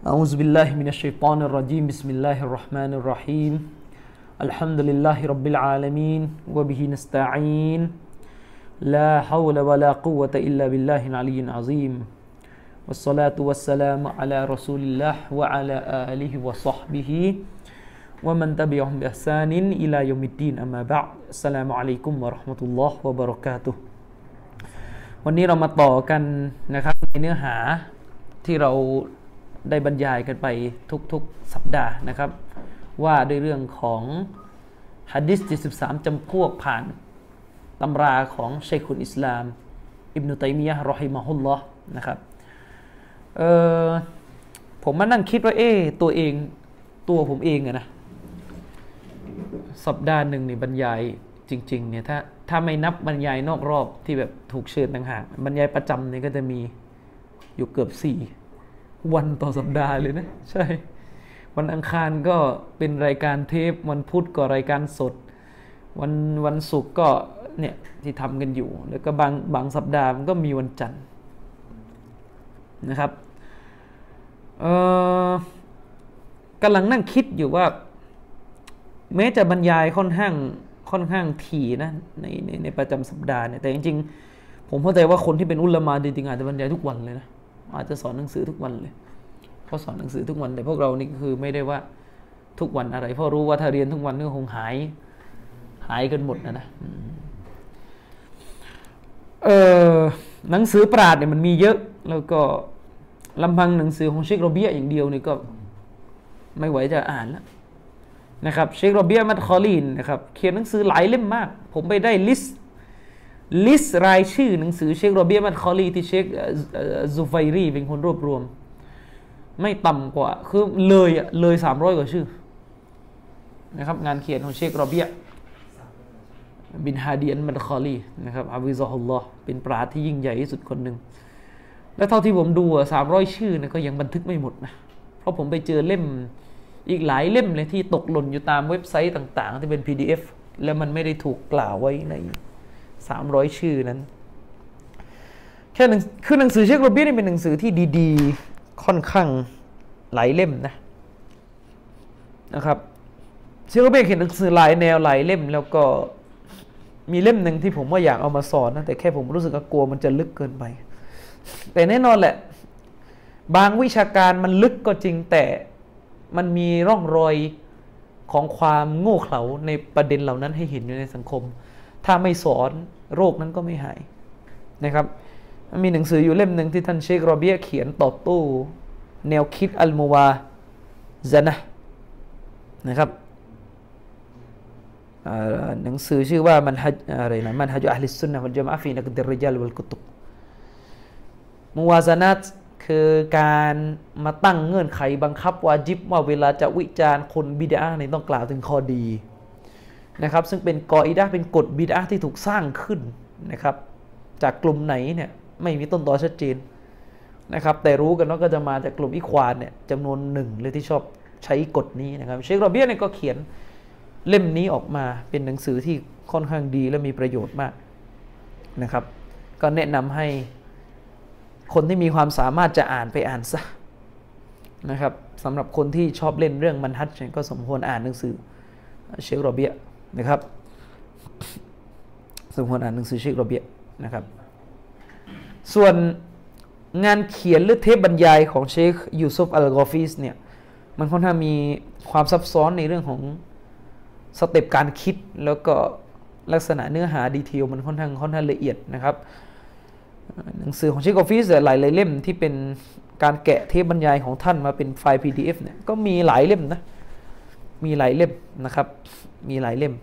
أعوذ بالله من الشيطان الرجيم. بسم الله الرحمن الرحيم. الحمد لله رب العالمين وبه نستعين. لا حول ولا قوة إلا بالله العلي العظيم. والصلاة والسلام على رسول الله وعلى آله وصحبه ومن تبعهم بإحسان إلى يوم الدين. أما بعد السلام عليكم ورحمة الله وبركاته. วันนี้เรามาต่อกันนะครับในเนื้อหาที่เรา ได้บรรยายกันไปทุกๆสัปดาห์นะครับ ว่าด้วยเรื่องของฮะดิษ73จำพวกผ่านตำราของชัยคุลอิสลาม อิบนุตัยมียะห์รอฮิมะฮุลลอฮ์นะครับเออผมมานั่งคิดว่าเอ๊ตัวเองตัวผมเองอะนะสัปดาห์หนึ่งนี่บรรยายจริงๆเนี่ยถ้าถ้าไม่นับบรรยายนอกรอบที่แบบถูกเชิญต่างหากบรรยายประจำเนี่ยก็จะมีอยู่เกือบสี่ วันต่อสัปดาห์เลยนะ ใช่ วันอังคารก็เป็นรายการเทป วันพุธก็รายการสด วันวันศุกร์ก็เนี่ยที่ทำกันอยู่ แล้วก็บางบางสัปดาห์มันก็มีวันจันทร์นะครับเออกำลังนั่งคิดอยู่ว่า แม้จะบรรยายค่อนข้างค่อนข้างถี่นะในในในประจำสัปดาห์เนี่ยแต่จริงๆ ผมเข้าใจว่าคนที่เป็นอุลามาจริงๆอาจจะบรรยายทุกวันเลยนะ อาจจะสอนหนังสือทุกวันเลยเพราะสอนหนังสือทุกวัน แต่พวกเรานี่คือไม่ได้ว่าทุกวันอะไร เพราะรู้ว่าถ้าเรียนทุกวันก็คงหาย หายกันหมดนะนะเออหนังสือปราดเนี่ยมันมีเยอะ แล้วก็ลำพังหนังสือของเชคโรเบียอย่างเดียวนี่ก็ไม่ไหวจะอ่านแล้วนะครับเชคโรเบียมัดคอลีนนะครับเขียนหนังสือหลายเล่มมาก ผมไปได้ list list รายชื่อหนังสือเชคโรเบียมัดคอลีที่เชคซูไฟรีเป็นคนรวบรวม ไม่ต่ำกว่า คือเลยเลยสามร้อยกว่าชื่อนะครับงานเขียนของเชคโรเบียบินฮาดีอันมัดคอลีนะครับอาวิซอฮุลลอฮ์เป็นปราชญ์ที่ยิ่งใหญ่ที่สุดคนหนึ่งและเท่าที่ผมดูสามร้อยชื่อนี่ยก็ยังบันทึกไม่หมดนะเพราะผมไปเจอเล่มอีกหลายเล่มเลยที่ตกหล่นอยู่ตามเว็บไซต์ต่าง ๆ ที่เป็น PDF แล้วมันไม่ได้ถูกกล่าวไว้ใน 300 ชื่อนั้น แค่หนังคือหนังสือเชคโรเบียนี่เป็นหนังสือที่ดีๆ ค่อนข้างหลายเล่มนะนะครับเชคโรเบียเขียนหนังสือหลายแนวหลายเล่ม แล้วก็มีเล่มหนึ่งที่ผมว่าอยากเอามาสอนนะแต่แค่ผมรู้สึกกลัวมันจะลึกเกินไป แต่แน่นอนแหละ บางวิชาการมันลึกก็จริงแต่มันมีร่องรอยของความโง่เขลาในประเด็นเหล่านั้นให้เห็นอยู่ในสังคม ถ้าไม่สอนโรคนั้นก็ไม่หายนะครับ มีหนังสืออยู่เล่มหนึ่งที่ท่านเชคโรเบียเขียนตอบโต้แนวคิดอัลมูวาซานะนะครับหนังสือชื่อว่ามันฮัจอะไรนะมันฮัจอัลลิสุนนะวัลจามะฟีนักดิรจัลวัลกุตุบมูวาซานัตคือการมาตั้งเงื่อนไขบังคับวาจิบว่าเวลาจะวิจารณ์คนบิดาเนี่ยต้องกล่าวถึงข้อดี นะครับซึ่งเป็นกออิดาเป็นกฎบิดาที่ถูกสร้างขึ้นนะครับจากกลุ่มไหนเนี่ยไม่มีต้นตอชัดเจนนะครับแต่รู้กันว่าก็จะมาจากกลุ่มอิควานเนี่ยจำนวนหนึ่งเลยที่ชอบใช้กฎนี้นะครับเชคโรเบียเนี่ยก็เขียนเล่มนี้ออกมาเป็นหนังสือที่ค่อนข้างดีและมีประโยชน์มากนะครับ ก็แนะนำให้คนที่มีความสามารถจะอ่านไปอ่านซะนะครับสำหรับคนที่ชอบเล่นเรื่องมันฮัตก็สมควรอ่านหนังสือเชคโรเบีย นะครับสมควรอ่านหนังสือเชคโรเบียนะครับ ส่วนงานเขียนหรือเทปบรรยายของเชคยูซุฟอัลกอฟิสเนี่ยมันค่อนข้างมีความซับซ้อนในเรื่องของ step การคิดแล้วก็ลักษณะเนื้อหา detail มันค่อนข้างค่อนข้างละเอียดนะครับหนังสือของเชคกอฟิสหลายเล่มที่เป็นการแกะเทปบรรยายของท่านมาเป็นไฟล์ PDF เนี่ยก็มีหลายเล่มนะมีหลายเล่มนะครับ มีหลายเล่ม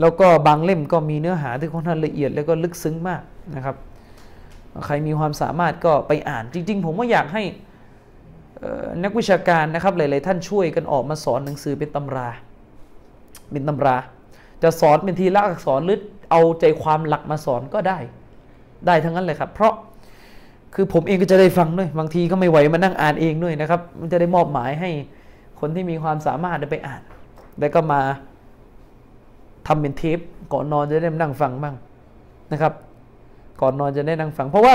แล้วก็บางเล่มก็มีเนื้อหาที่ค่อนข้างละเอียดแล้วก็ลึกซึ้งมากนะครับใครมีความสามารถก็ไปอ่านจริง ๆ ผมก็อยากให้นักวิชาการนะครับหลาย ๆ ท่านช่วยกันออกมาสอนหนังสือเป็นตำรา เป็นตำรา จะสอนเป็นทีละอักษรหรือเอาใจความหลักมาสอนก็ได้ ได้ทั้งนั้นเลยครับ เพราะคือผมเองก็จะได้ฟังด้วย บางทีก็ไม่ไหวมานั่งอ่านเองด้วยนะครับ มันจะได้มอบหมายให้คนที่มีความสามารถได้ไปอ่าน แล้วก็มา ทำเป็นเทปก่อนนอนจะได้นั่งฟังบ้างนะครับ ก่อนนอนจะได้นั่งฟัง เพราะว่า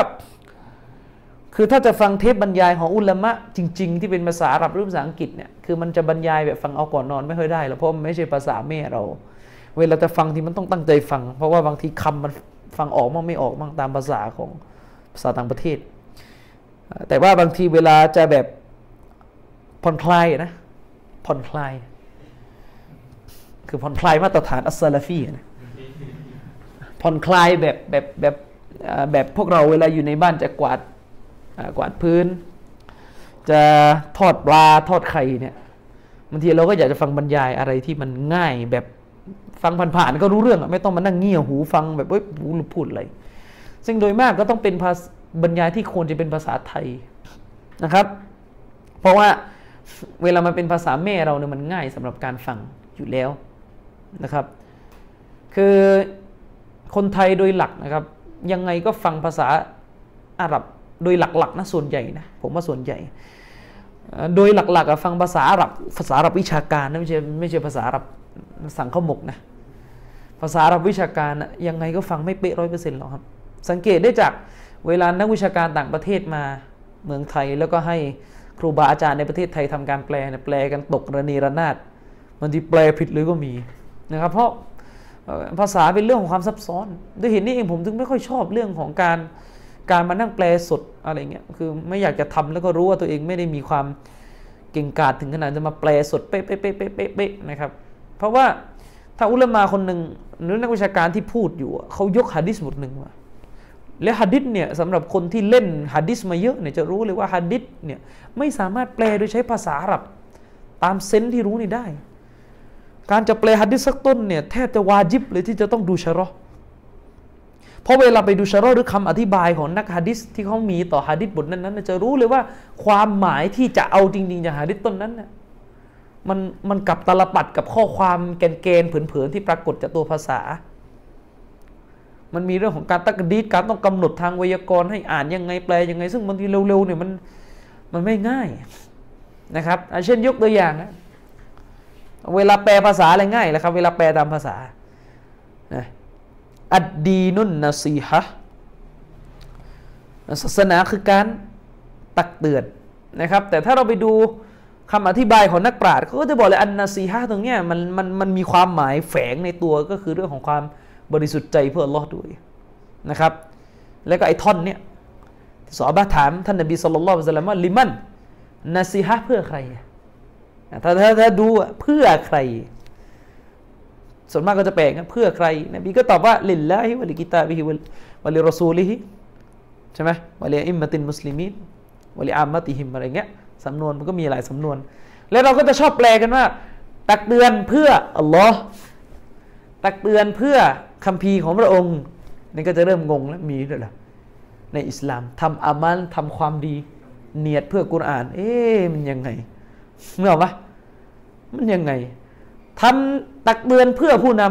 คือถ้าจะฟังเทปบรรยายของอุลามะจริง ๆ ที่เป็นภาษาอาหรับหรือภาษาอังกฤษเนี่ยคือมันจะบรรยายแบบฟังเอาก่อนนอนไม่ค่อยได้หรอกเพราะมันไม่ใช่ภาษาแม่เรา เวลาจะฟังที่มันต้องตั้งใจฟัง เพราะว่าบางทีคำมันฟังออกมั่งไม่ออกมั่งตามภาษาของภาษาต่างประเทศ แต่ว่าบางทีเวลาจะแบบผ่อนคลายนะผ่อนคลาย คือผ่อนคลายมาตรฐานอัสซาลฟีนะผ่อนคลายแบบแบบแบบแบบพวกเราเวลาอยู่ในบ้านจะกวาดกวาดพื้น จะทอดปลาทอดไข่เนี่ยบางทีเราก็อยากจะฟังบรรยายอะไรที่มันง่ายแบบฟังผ่านๆก็รู้เรื่องไม่ต้องมานั่งเงี่ยหูฟังแบบเฮ้ยหูพูดอะไรซึ่งโดยมากก็ต้องเป็นภาษาบรรยายที่ควรจะเป็นภาษาไทยนะครับ เพราะว่าเวลามันเป็นภาษาแม่เราเนี่ยมันง่ายสำหรับการฟังอยู่แล้ว นะครับ คือคนไทยโดยหลักนะครับ ยังไงก็ฟังภาษาอาหรับโดยหลักๆนะส่วนใหญ่นะผมว่าส่วนใหญ่ โดยหลักๆฟังภาษาอาหรับภาษาอาหรับวิชาการนะไม่ใช่ไม่ใช่ภาษาอาหรับสั่งข้าวหมกนะภาษาอาหรับวิชาการยังไงก็ฟังไม่เป๊ะร้อยเปอร์เซ็นต์หรอกครับ สังเกตได้จากเวลานักวิชาการต่างประเทศมาเมืองไทยแล้วก็ให้ครูบาอาจารย์ในประเทศไทยทำการแปลแปลกันตกระนีระนาดมันที่แปลผิดเลยก็มี นะครับเพราะภาษาเป็นเรื่องของความซับซ้อน ด้วยเหตุนี้เองผมถึงไม่ค่อยชอบเรื่องของการการมานั่งแปลสดอะไรเงี้ยคือไม่อยากจะทำแล้วก็รู้ว่าตัวเองไม่ได้มีความเก่งกาจถึงขนาดจะมาแปลสดเป๊ะเป๊ะเป๊ะเป๊ะเป๊ะนะครับเพราะว่าถ้าอุลมาคนหนึ่งหรือนักวิชาการที่พูดอยู่เขายกฮะดิษบทหนึ่งมาและฮะดิษเนี่ยสำหรับคนที่เล่นฮะดิษมาเยอะเนี่ยจะรู้เลยว่าฮะดิษเนี่ยไม่สามารถแปลโดยใช้ภาษาอาหรับตามเซนที่รู้นี่ได้ การจะแปลฮะดิษสักต้นเนี่ยแทบจะวาจิบเลยที่จะต้องดูชะรอเพราะเวลาไปดูชะรอหรือคำอธิบายของนักฮะดิษที่เขามีต่อฮะดิษบทนั้นๆจะรู้เลยว่าความหมายที่จะเอาจริงๆจากฮะดิษต้นนั้นน่ยมันมันกับตลปัดกับข้อความแกนเกนเผินๆที่ปรากฏจากตัวภาษา มันมีเรื่องของการตักดีดการต้องกำหนดทางไวยากรณ์ให้อ่านยังไงแปลยังไง ซึ่งบางทีเร็วๆเนี่ยมันมันไม่ง่ายนะครับเช่นยกตัวอย่างนะ เวลาแปลภาษาอะไรง่ายแล้วครับ เวลาแปลตามภาษานะอัดดีนุนนาซีฮะศาสนาคือการตักเตือนนะครับ แต่ถ้าเราไปดูคำอธิบายของนักปราชญ์เขาก็จะบอกเลยอันนาซีฮะตรงเนี้ยมันมันมันมีความหมายแฝงในตัวก็คือเรื่องของความบริสุทธิ์ใจเพื่อลอดด้วยนะครับ แล้วก็ไอ้ท่อนเนี้ยสอบาถามท่านนบีสุลต่านละว่าลิมันนาซีฮะเพื่อใคร ถ้าถ้าถ้าดูเพื่อใคร ส่วนมากก็จะแปลงเพื่อใครนบีก็ตอบว่าلله ولكتابه ولرسوله ใช่ไหม ولأئمة المسلمين وعامتهم อะไรเงี้ยสำนวนมันก็มีหลายสำนวน แล้วเราก็จะชอบแปลกันว่า ตักเตือนเพื่ออัลลอฮ์ตักเตือนเพื่อคัมภีร์ของพระองค์นี่ก็จะเริ่มงงแล้วมีด้วยหรอในอิสลามทำอามัลทำความดี เนียดเพื่อกุรอาน เอ๊ะมันยังไง เมื่อวะมันยังไงทำตักเตือนเพื่อผู้น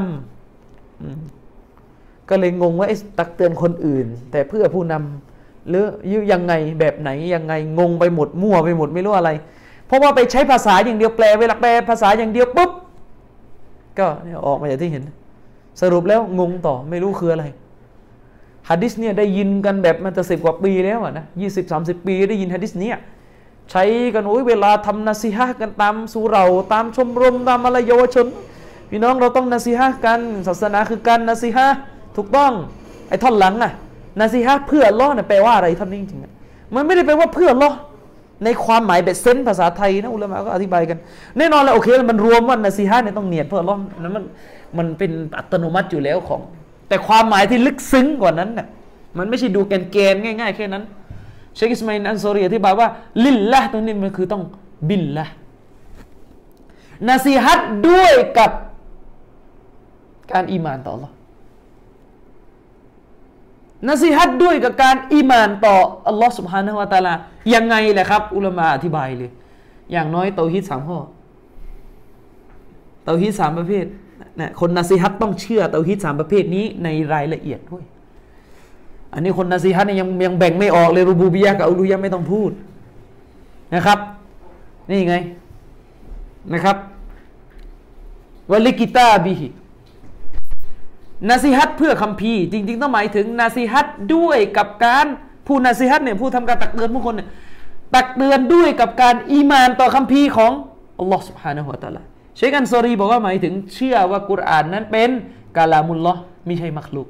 ำก็เลยงงว่าไอ้ตักเตือนคนอื่น แต่เพื่อผู้นำหรือยังไงแบบไหนยังไงงงไปหมดมั่วไปหมดไม่รู้อะไร เพราะว่าไปใช้ภาษาอย่างเดียวแปลเวลาแปลภาษาอย่างเดียวปุ๊บก็ออกมาอย่างที่เห็น สรุปแล้วงงต่อไม่รู้คืออะไรฮะดิษเนี่ยได้ยินกันแบบมันจะสิบกว่าปีแล้วนะยี่สิบสามสิบปีได้ยินฮะดิษเนี่ย ใช้กันโอ้ยเวลาทำนาซีฮะกันตามสุเราตามชมรมตามอะไรเยาวชน พี่น้องเราต้องนาซีฮะกันศาสนาคือการนาซีฮะถูกต้องไอ้ท่อนหลังอะนาซีฮะเพื่อล้อเนี่ยแปลว่าอะไรท่านนี้จริงๆมันไม่ได้แปลว่าเพื่อล้อในความหมายแบบเซนภาษาไทยนะอุลามะก็อธิบายกัน แน่นอนแล้วโอเคมันรวมว่านาซีฮะเนี่ยต้องเนียดเพื่อล้อนั้นมันมันเป็นอัตโนมัติอยู่แล้วของ แต่ความหมายที่ลึกซึ้งกว่านั้นน่ะมันไม่ใช่ดูแกนเกนง่าย ๆ แค่นั้น เชคอิสมาอินอันโซรีอธิบายว่าลิลละตรงนี้มันคือต้องบินละนาซีฮัตด้วยกับการอีมานต่อ Allah นสีฮัดด้วยกับการอีมานต่ออัลลอฮ์สุบฮานะฮวาตาลายังไงแหละครับ อุลามะอธิบายเลย อย่างน้อยเตาฮิดสามข้อเตาฮิดสามประเภทนะคนนาซีฮัตต้องเชื่อเตาฮิดสามประเภทนี้ในรายละเอียดด้วย อันนี้คนนาซีฮัตเนี่ยยังยังแบ่งไม่ออกเลยรูบูบียะกับอุลุยะไม่ต้องพูดนะครับ นี่ไงนะครับวลิกิตาบิฮินาซีฮัตเพื่อคัมภีร์จริงๆต้องหมายถึงนาซีฮัตด้วยกับการ ผู้นาซีฮัตเนี่ยผู้ทำการตักเตือนผู้คนเนี่ยตักเตือนด้วยกับการอีมานต่อคัมภีร์ของอัลลอฮ์ سبحانه และ تعالى เชคอันซอรีบอกว่าหมายถึงเชื่อว่ากุรอานนั้นเป็นกาลามุลลอฮ์ไม่ใช่มักลุก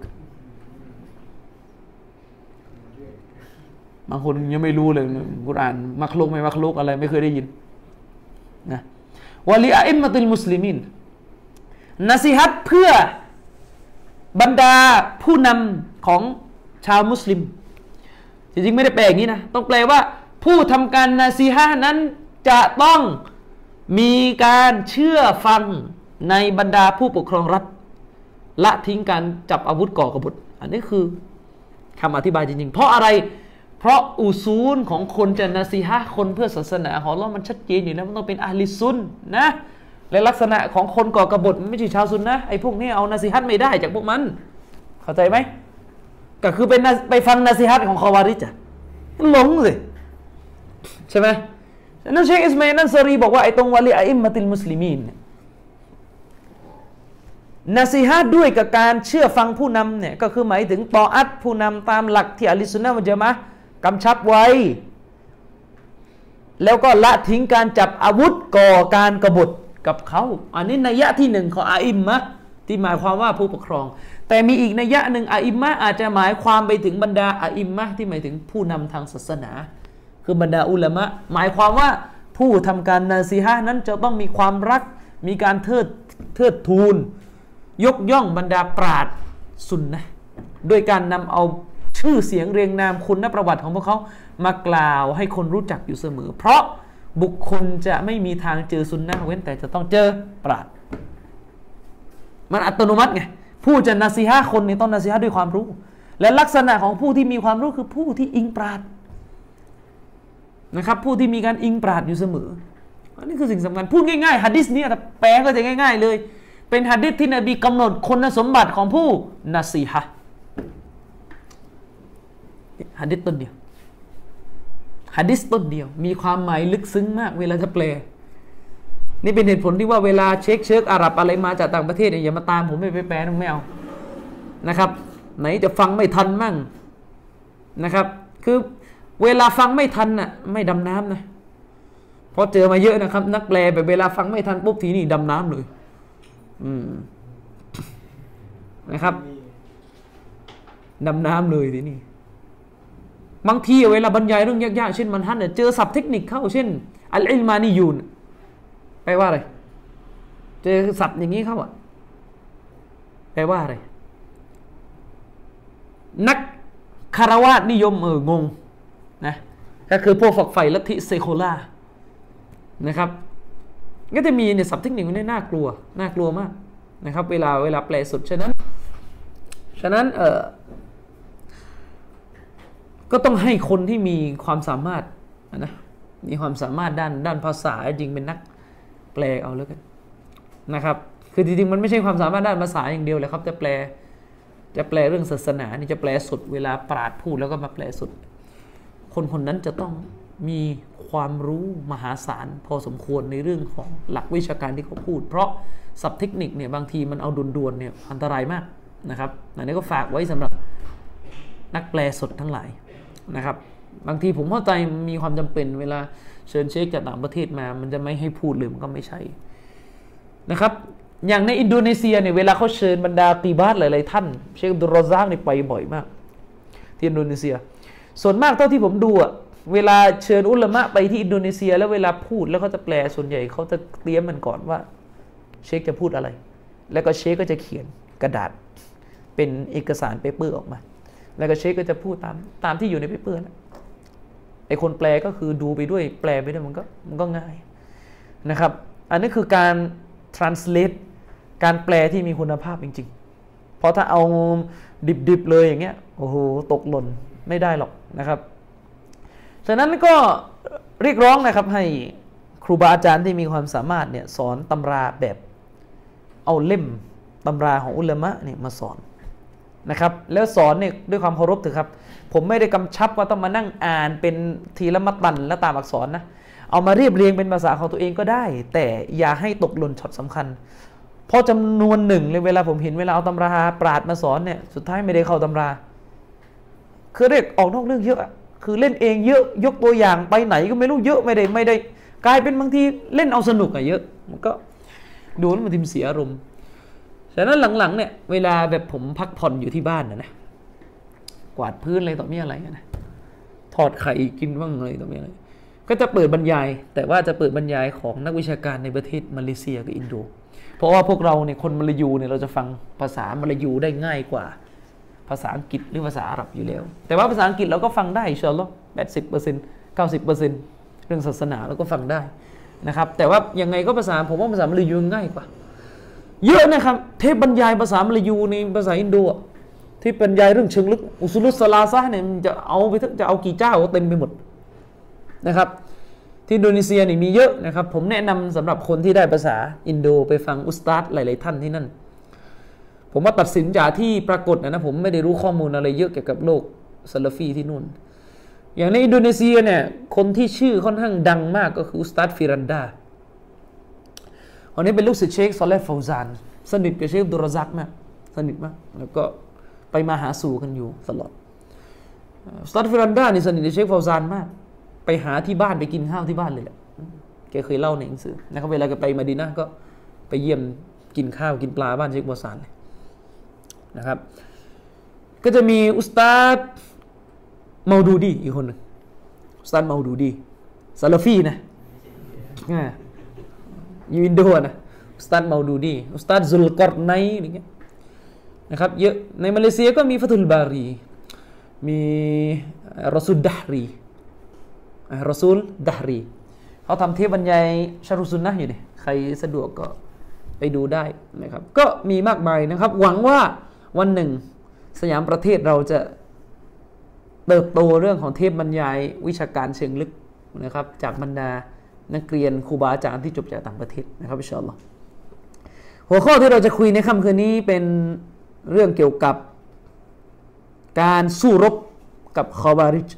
บางคนยังไม่รู้เลยกุรอานมักลุกไม่มักลุกอะไรไม่เคยได้ยินนะวะลีอาอิมมะตุลมุสลิมินนสิฮัตเพื่อบรรดาผู้นำของชาวมุสลิม จริงๆไม่ได้แปลอย่างนี้นะ ต้องแปลว่า ผู้ทำการนาซีฮะนั้นจะต้องมีการเชื่อฟังในบรรดาผู้ปกครองรัฐ ละทิ้งการจับอาวุธก่อกบฏ อันนี้คือคำอธิบายจริงๆ เพราะอะไร เพราะอุซูลของคนจะนาซีฮะคนเพื่อศาสนาของเรามันชัดเจนอยู่แล้วมันต้องเป็นอาลิซุนนะและลักษณะของคนก่อกบฏไม่ใช่ชาวซุนนะไอ้พวกนี้เอานาซีฮัตไม่ได้จากพวกมัน เข้าใจไหมก็คือเป็นไปฟังนาซีฮัตของคอวาริจอะหลงสิใช่ไหมนั่นเชคอิสมาอินันซารีบอกว่าไอ้ตรงวะลีอิมมัติลมุสลิมีนนาซีฮัตด้วยกับการเชื่อฟังผู้นำเนี่ยก็คือหมายถึงตออัดผู้นำตามหลักที่อัลิสุนนะมันจะมา กำชับไว้ แล้วก็ละทิ้งการจับอาวุธก่อการกบฏกับเขาอันนี้นัยยะที่หนึ่งของอาอิมมะที่หมายความว่าผู้ปกครอง แต่มีอีกนัยยะหนึ่งอาอิมมะอาจจะหมายความไปถึงบรรดาอาอิมมะที่หมายถึงผู้นำทางศาสนา คือบรรดาอุลามะ หมายความว่าผู้ทำการนาซีฮะนั้นจะต้องมีความรัก มีการเทิดเทิดทูน ยกย่องบรรดาปราดสุนนะด้วยการนำเอา ชื่อเสียงเรียงนามคุณประวัติของพวกเขามากล่าวให้คนรู้จักอยู่เสมอ เพราะบุคคลจะไม่มีทางเจอซุนนะเว้นแต่จะต้องเจอปราดมันอัตโนมัติไงผู้จะนาซีฮะคนนี่ต้องนาซีฮะด้วยความรู้ และลักษณะของผู้ที่มีความรู้คือผู้ที่อิงปราดนะครับ ผู้ที่มีการอิงปราดอยู่เสมออันนี้คือสิ่งสำคัญพูดง่ายๆฮัดดิสนี้แปลก็จะง่าย ๆ เลย เป็นฮัดดิสที่นบีกำหนดคุณสมบัติของผู้นาซีฮะ ฮัดดิสต้นเดียวฮะดิษต้นเดียว มีความหมายลึกซึ้งมากเวลาจะแปล นี่เป็นเหตุผลที่ว่าเวลาเช็คเชิคอาหรับอะไรมาจากต่างประเทศเนี่ยอย่ามาตามผมไม่ไปแปลไม่เอานะครับ ไหนจะฟังไม่ทันมั่งนะครับ คือเวลาฟังไม่ทันน่ะไม่ดำน้ำนะเพราะเจอมาเยอะนะครับ นักแปลแบบเวลาฟังไม่ทันปุ๊บทีนี่ดำน้ำเลย อืมนะครับดำน้ำเลยทีนี้ บางทีเวลาบรรยายเรื่องยากๆเช่นมันฮันเนี่ยเจอศัพท์เทคนิคเข้าเช่นอัลอิลมานียูนแปลว่าอะไร เจอศัพท์อย่างนี้เข้าอะแปลว่าอะไร นักคารวาสนิยมเอองงนะก็คือพวกฝักใฝ่ลัทธิเซโคล่านะครับก็จะมีเนี่ยศัพท์เทคนิคมันน่ากลัว น่ากลัวมากนะครับ เวลาเวลาแปลสุด ฉะนั้น ฉะนั้นเออ ก็ต้องให้คนที่มีความสามารถนะมีความสามารถด้านด้านภาษาจริงเป็นนักแปลเอาแล้วกันนะครับ คือจริงๆมันไม่ใช่ความสามารถด้านภาษาอย่างเดียวเลยครับจะแปลจะแปลเรื่องศาสนานี่จะแปลสุดเวลาปราดพูดแล้วก็มาแปลสุด คนคนนั้นจะต้องมีความรู้มหาศาลพอสมควรในเรื่องของหลักวิชาการที่เขาพูด เพราะศัพท์เทคนิคเนี่ยบางทีมันเอาด่วนๆเนี่ยอันตรายมากนะครับอันนี้ก็ฝากไว้สำหรับนักแปลสดทั้งหลาย นะครับ บางทีผมเข้าใจมีความจำเป็นเวลาเชิญเชคจากต่างประเทศมา มันจะไม่ให้พูดเลยมันก็ไม่ใช่นะครับ อย่างในอินโดนีเซียเนี่ยเวลาเขาเชิญบรรดาตีบาสหลายๆท่าน เชคดุรซากนี่ไปบ่อยมาก ที่อินโดนีเซีย ส่วนมากเท่าที่ผมดูอะเวลาเชิญอุลามะไปที่อินโดนีเซีย แล้วเวลาพูดแล้วเขาจะแปลส่วนใหญ่เขาจะเตรียมมันก่อนว่า เชคจะพูดอะไร แล้วก็เชคก็จะเขียนกระดาษเป็นเอกสาร paper ออกมา แล้วก็เชคก็จะพูดตามตามที่อยู่ใน paper นะไอคนแปลก็คือดูไปด้วยแปลไปด้วยมันก็มันก็ง่ายนะครับ อันนี้คือการ translate การแปลที่มีคุณภาพจริง ๆ เพราะถ้าเอาดิบๆเลยอย่างเงี้ยโอ้โหตกหล่นไม่ได้หรอกนะครับฉะนั้นก็เรียกร้องนะครับให้ครูบาอาจารย์ที่มีความสามารถเนี่ยสอนตำราแบบเอาเล่มตำราของอุลามะเนี่ยมาสอน นะครับแล้วสอนเนี่ยด้วยความเคารพถือครับ ผมไม่ได้กำชับว่าต้องมานั่งอ่านเป็นทีละมัดตันและตามอักษรนะเอามาเรียบเรียงเป็นภาษาของตัวเองก็ได้ แต่อย่าให้ตกหล่นช็อตสำคัญ เพราะจำนวนหนึ่งเลยเวลาผมเห็นเวลาเอาตำราปราดมาสอนเนี่ยสุดท้ายไม่ได้เข้าตำรา คือเรียกออกนอกเรื่องเยอะคือเล่นเองเยอะยกตัวอย่างไปไหนก็ไม่รู้เยอะไม่ได้ไม่ได้ กลายเป็นบางทีเล่นเอาสนุกอะเยอะมันก็ดูแล้วมันทิมเสียอารมณ์ ฉะนั้นหลังๆเนี่ยเวลาแบบผมพักผ่อนอยู่ที่บ้านนะนะกวาดพื้นอะไรต่อมีอะไรนะถอดไข่กินบ้างอะไรต่อมีอะไรก็จะเปิดบรรยาย แต่ว่าจะเปิดบรรยายของนักวิชาการในประเทศมาเลเซียกับอินโด เพราะว่าพวกเราเนี่ยคนมาลายูเนี่ยเราจะฟังภาษามาลายูได้ง่ายกว่า ภาษาอังกฤษหรือภาษาอาหรับอยู่แล้ว แต่ว่าภาษาอังกฤษเราก็ฟังได้เชียวหรอแปดสิบเปอร์เซ็นต์เก้าสิบเปอร์เซ็นต์เรื่องศาสนาเราก็ฟังได้นะครับ แต่ว่ายังไงก็ภาษาผมว่าภาษามาลายูง่ายกว่า เยอะนะครับ เทพบรรยายภาษามลายูในภาษาอินโดที่บรรยายเรื่องเชิงลึกอุสุลุสลาซะเนี่ยจะเอาไปจะเอากี่เจ้าเต็มไปหมดนะครับ ที่อินโดนีเซียนี่มีเยอะนะครับ ผมแนะนำสำหรับคนที่ได้ภาษาอินโดไปฟังอุสตาดหลาย ๆ ท่านที่นั่น ผมว่าตัดสินจากที่ปรากฏนะนะผมไม่ได้รู้ข้อมูลอะไรเยอะเกี่ยวกับโลกซาลฟีที่นู่น อย่างในอินโดนีเซียเนี่ยคนที่ชื่อค่อนข้างดังมากก็คืออุสตาดฟิรันดา คนนี้เป็นลูกศิษย์เชคซอลเลฟฟาวซานสนิทกับเชคดุรซักมากสนิทมากแล้วก็ไปมาหาสู่กันอยู่ตลอดอุสตาดฟิรันดานี่สนิทกับเชคฟาวซานมาก ไปหาที่บ้านไปกินข้าวที่บ้านเลยแหละแกเคยเล่าในหนังสือนะครับเวลาแกไปมาดีนะก็ไปเยี่ยมกินข้าวกินปลาบ้านเชคฟาวซานเลยนะครับ ก็จะมีอุสตาดมาดูดีอีกคนหนึ่งอุสตาดมาดูดีซาลฟีนะ อยู่อินโดนะอุสตาดมาดูดีอุสตาดซุลกอร์ไนอย่างเงี้ยนะครับเยอะในมาเลเซียก็มีฟัตุลบารี มีรอซูลดารีรอซูลดารีเขาทำเทปบรรยายชารุซุนนะอยู่เนี่ยใครสะดวกก็ไปดูได้นะครับ ก็มีมากมายนะครับ หวังว่าวันหนึ่งสยามประเทศเราจะเติบโตเรื่องของเทพบรรยายวิชาการเชิงลึกนะครับ จากบรรดา นักเรียนครูบาอาจารย์ที่จบจากต่างประเทศนะครับอิชอัลลอฮ์หัวข้อที่เราจะคุยในค่ำคืนนี้เป็นเรื่องเกี่ยวกับการสู้รบกับคอบาริจ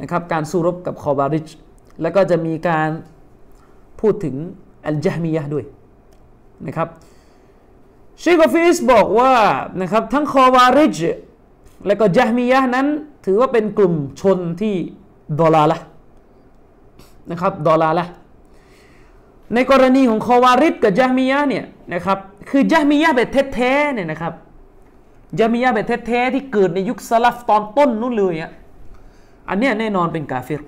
นะครับการสู้รบกับคอบาริจแล้วก็จะมีการพูดถึงอัลจามียะด้วยนะครับเชคกฟิสบอกว่านะครับทั้งคอบาริจและก็จามียะนั้นถือว่าเป็นกลุ่มชนที่ดอลาละ นะครับดอลาละในกรณีของคอวาริดกับจามียะเนี่ยนะครับคือจามียะแบบแท้ๆเนี่ยนะครับจามียะแบบแท้ๆที่เกิดในยุคสลับตอนต้นนู้นเลยอะอันเนี้ยแน่นอนเป็นกาเฟร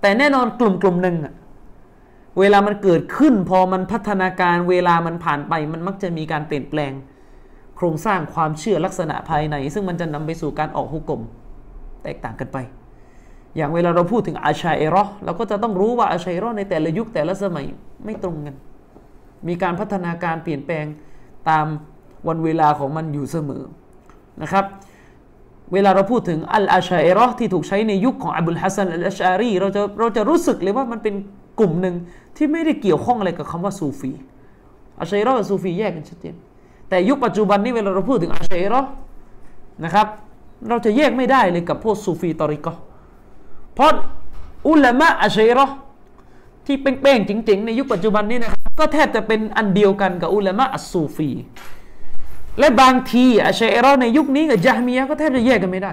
แต่แน่นอนกลุ่มกลุ่มหนึ่งอะเวลามันเกิดขึ้นพอมันพัฒนาการเวลามันผ่านไป มันมักจะมีการเปลี่ยนแปลง โครงสร้างความเชื่อลักษณะภายใน ซึ่งมันจะนำไปสู่การออกหุกกลมแตกต่างกันไป อย่างเวลาเราพูดถึงอาชัยรอเราก็จะต้องรู้ว่าอาชัยรอในแต่ละยุคแต่ละสมัยไม่ตรงกัน มีการพัฒนาการเปลี่ยนแปลงตามวันเวลาของมันอยู่เสมอนะครับ เวลาเราพูดถึงอัลอาชัยรอที่ถูกใช้ในยุคของอับุลฮัสซันอัลอาชารีเราจะเราจะรู้สึกเลยว่ามันเป็นกลุ่มหนึ่งที่ไม่ได้เกี่ยวข้องอะไรกับคำว่าซูฟีอาชัยรอกับซูฟีแยกกันชัดเจนแต่ยุคปัจจุบันนี้เวลาเราพูดถึงอาชัยรอนะครับ เราจะแยกไม่ได้เลยกับพวกซูฟีตอริกอ ราะอุลามะอัชัยรอที่เป้งๆจริง ๆ ในยุคปัจจุบันนี้นะครับก็แทบจะเป็นอันเดียวกันกับอุลามะอัสซูฟี และบางทีอัชัยรอในยุคนี้กับจามียะก็แทบจะแยกกันไม่ได้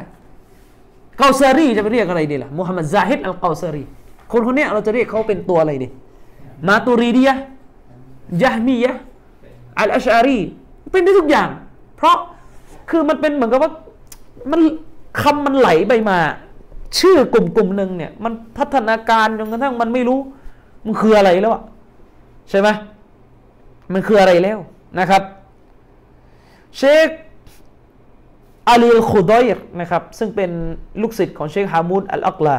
เกาซารีจะไปเรียกอะไรดีล่ะมุฮัมมัดซาฮิดอัลเกาซารีคนคนนี้เราจะเรียกเขาเป็นตัวอะไรดีมาตูรีดียะจามียะอัลอัชอารีเป็นได้ทุกอย่าง เพราะคือมันเป็นเหมือนกับว่ามันคำมันไหลไปมา ชื่อกลุ่มกลุ่มหนึ่งเนี่ยมันพัฒนาการจนกระทั่งมันไม่รู้มันคืออะไรแล้วอะใช่ไหมมันคืออะไรแล้วนะครับ เชคอาลีลคูดอยร์นะครับซึ่งเป็นลูกศิษย์ของเชคฮามูดอัลอักลา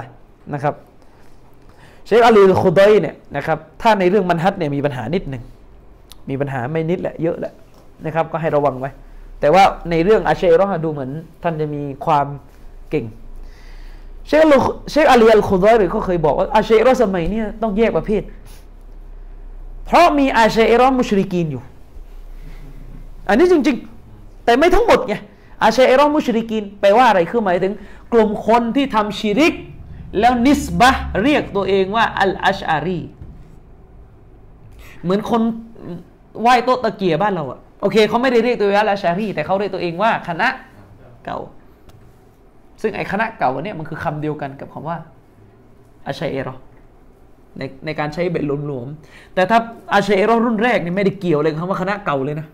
นะครับเชคอาลีลคูดอยเนี่ยนะครับถ้าในเรื่องมันฮัดเนี่ยมีปัญหานิดหนึ่งมีปัญหาไม่นิดแหละเยอะแหละนะครับก็ให้ระวังไว้ แต่ว่าในเรื่องอาเชรอดูเหมือนท่านจะมีความเก่ง เชคเชคอาลีอัลคุดอยรือเขาเคยบอกว่าอาเชรอสมัยนี้ต้องแยกประเภท เพราะมีอาเชรอมุชริกีนอยู่ อันนี้จริง ๆ แต่ไม่ทั้งหมดไงอาเชรอมุชริกีนแปลว่าอะไรคือหมายถึง กลุ่มคนที่ทำชิริก แล้วนิสบะเรียกตัวเองว่าอัลอัชอารีเหมือนคนไหว้โต๊ะตะเกียบ้านเราอะโอเคเขาไม่ได้เรียกตัวเองว่าอัลอัชอารีแต่เขาเรียกตัวเองว่าคณะเก่า ซึ่งไอ้คณะเก่าเนี่ยมันคือคำเดียวกันกับคำว่าอาชัยเอรอในในการใช้เบ็ดหลวมๆแต่ถ้าอาชัยเอรอรุ่นแรกนี่ไม่ได้เกี่ยวเลยคำว่าคณะเก่าเลยนะ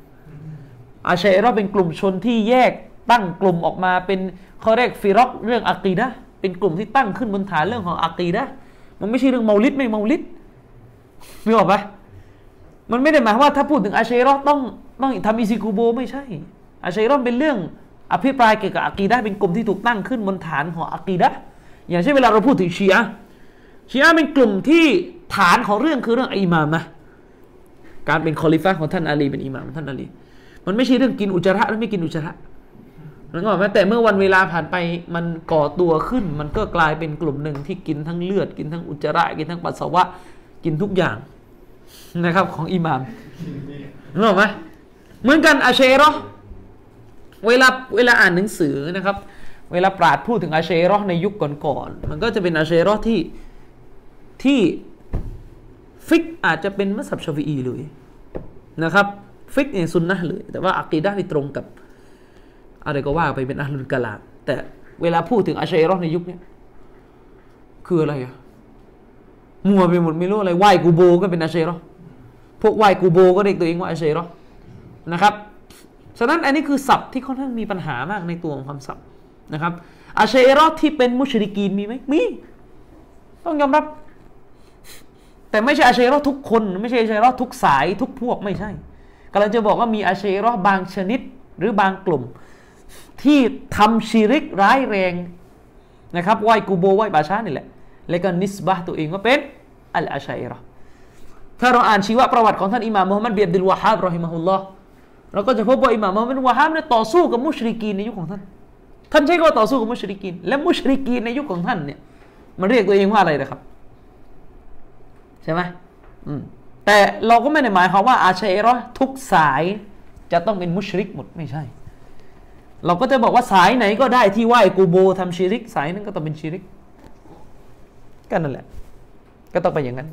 อาชัยเอรอเป็นกลุ่มชนที่แยกตั้งกลุ่มออกมาเป็นเขาเรียกฟิรอกเรื่องอักีดะเป็นกลุ่มที่ตั้งขึ้นบนฐานเรื่องของอักีดะมันไม่ใช่เรื่องเมาลิดไม่เมาลิดนึกออกปะมันไม่ได้หมายว่าถ้าพูดถึงอาชัยรอต้องต้องทำอิซิกูโบไม่ใช่ อาชัยรอเป็นเรื่อง อภิปรายเกี่ยวกับอักีดะเป็นกลุ่มที่ถูกตั้งขึ้นบนฐานของอักีดะอย่างเช่นเวลาเราพูดถึงชีอะชีอะเป็นกลุ่มที่ฐานของเรื่องคือเรื่องอิมามนะการเป็นคอลิฟ้าของท่านอาลีเป็นอิหม่ามท่านอาลีมันไม่ใช่เรื่องกินอุจจาระหรือไม่กินอุจจาระนึกออกไหมแต่เมื่อวันเวลาผ่านไปมันก่อตัวขึ้น มันก็กลายเป็นกลุ่มหนึ่งที่กินทั้งเลือด กินทั้งอุจจาระ กินทั้งปัสสาวะ กินทุกอย่างนะครับของอิหม่ามนึกออกไหมเหมือนกันอาเชรอ เวลาเวลาอ่านหนังสือนะครับ เวลาปราชญ์พูดถึงอาเชรอในยุคก่อนๆมันก็จะเป็นอาเชรอที่ที่ فقه อาจจะเป็นมัซฮับชาฟีอีเลยนะครับفقه เนี่ยซุนนะเลย แต่ว่าอักีดะที่ตรงกับอะไรก็ว่าไปเป็นอัลลุลกะลาแต่เวลาพูดถึงอาชัยรอในยุคนี้คืออะไรอะมัวไปหมดไม่รู้อะไรไหวกูโบก็เป็นอาชัยรอพวกไหวกูโบก็เรียกตัวเองว่าอาชัยรอนะครับ ฉะนั้นอันนี้คือศัพท์ที่ค่อนข้างมีปัญหามากในตัวของคำศัพท์นะครับอาเชัยรอที่เป็นมุชริกีนมีไหมมี ต้องยอมรับ แต่ไม่ใช่อาเชัยรอทุกคน ไม่ใช่อาเชัยรอทุกสายทุกพวกไม่ใช่กำลังจะบอกว่ามีอาเชัยรอบางชนิดหรือบางกลุ่ม ที่ทำชีริกร้ายแรงนะครับไหวกูโบไหวบาชานี่แหละ แล้วก็นิสบะตัวเองว่าเป็นอัลอาชัยรอถ้าเราอ่านชีวประวัติของท่านอิหม่ามมุฮัมมัดเบียดิลวะฮาบรอฮิมะฮุลลอฮ์ เราก็จะพบว่าอิหม่ามมุฮัมมัดวะฮาบเนี่ยต่อสู้กับมุชริกีนในยุคของท่าน ท่านใช้คำว่าต่อสู้กับมุชริกีน และมุชริกีนในยุคของท่านเนี่ยมันเรียกตัวเองว่าอะไรนะครับ ใช่ไหมอืมแต่เราก็ไม่ได้หมายความว่าอาชัยรอทุกสายจะต้องเป็นมุชริกหมดไม่ใช่ เราก็จะบอกว่าสายไหนก็ได้ที่ไหว้กูโบทำชีริก สายนั้นก็ต้องเป็นชีริกก็นั่นแหละ ก็ต้องไปอย่างนั้น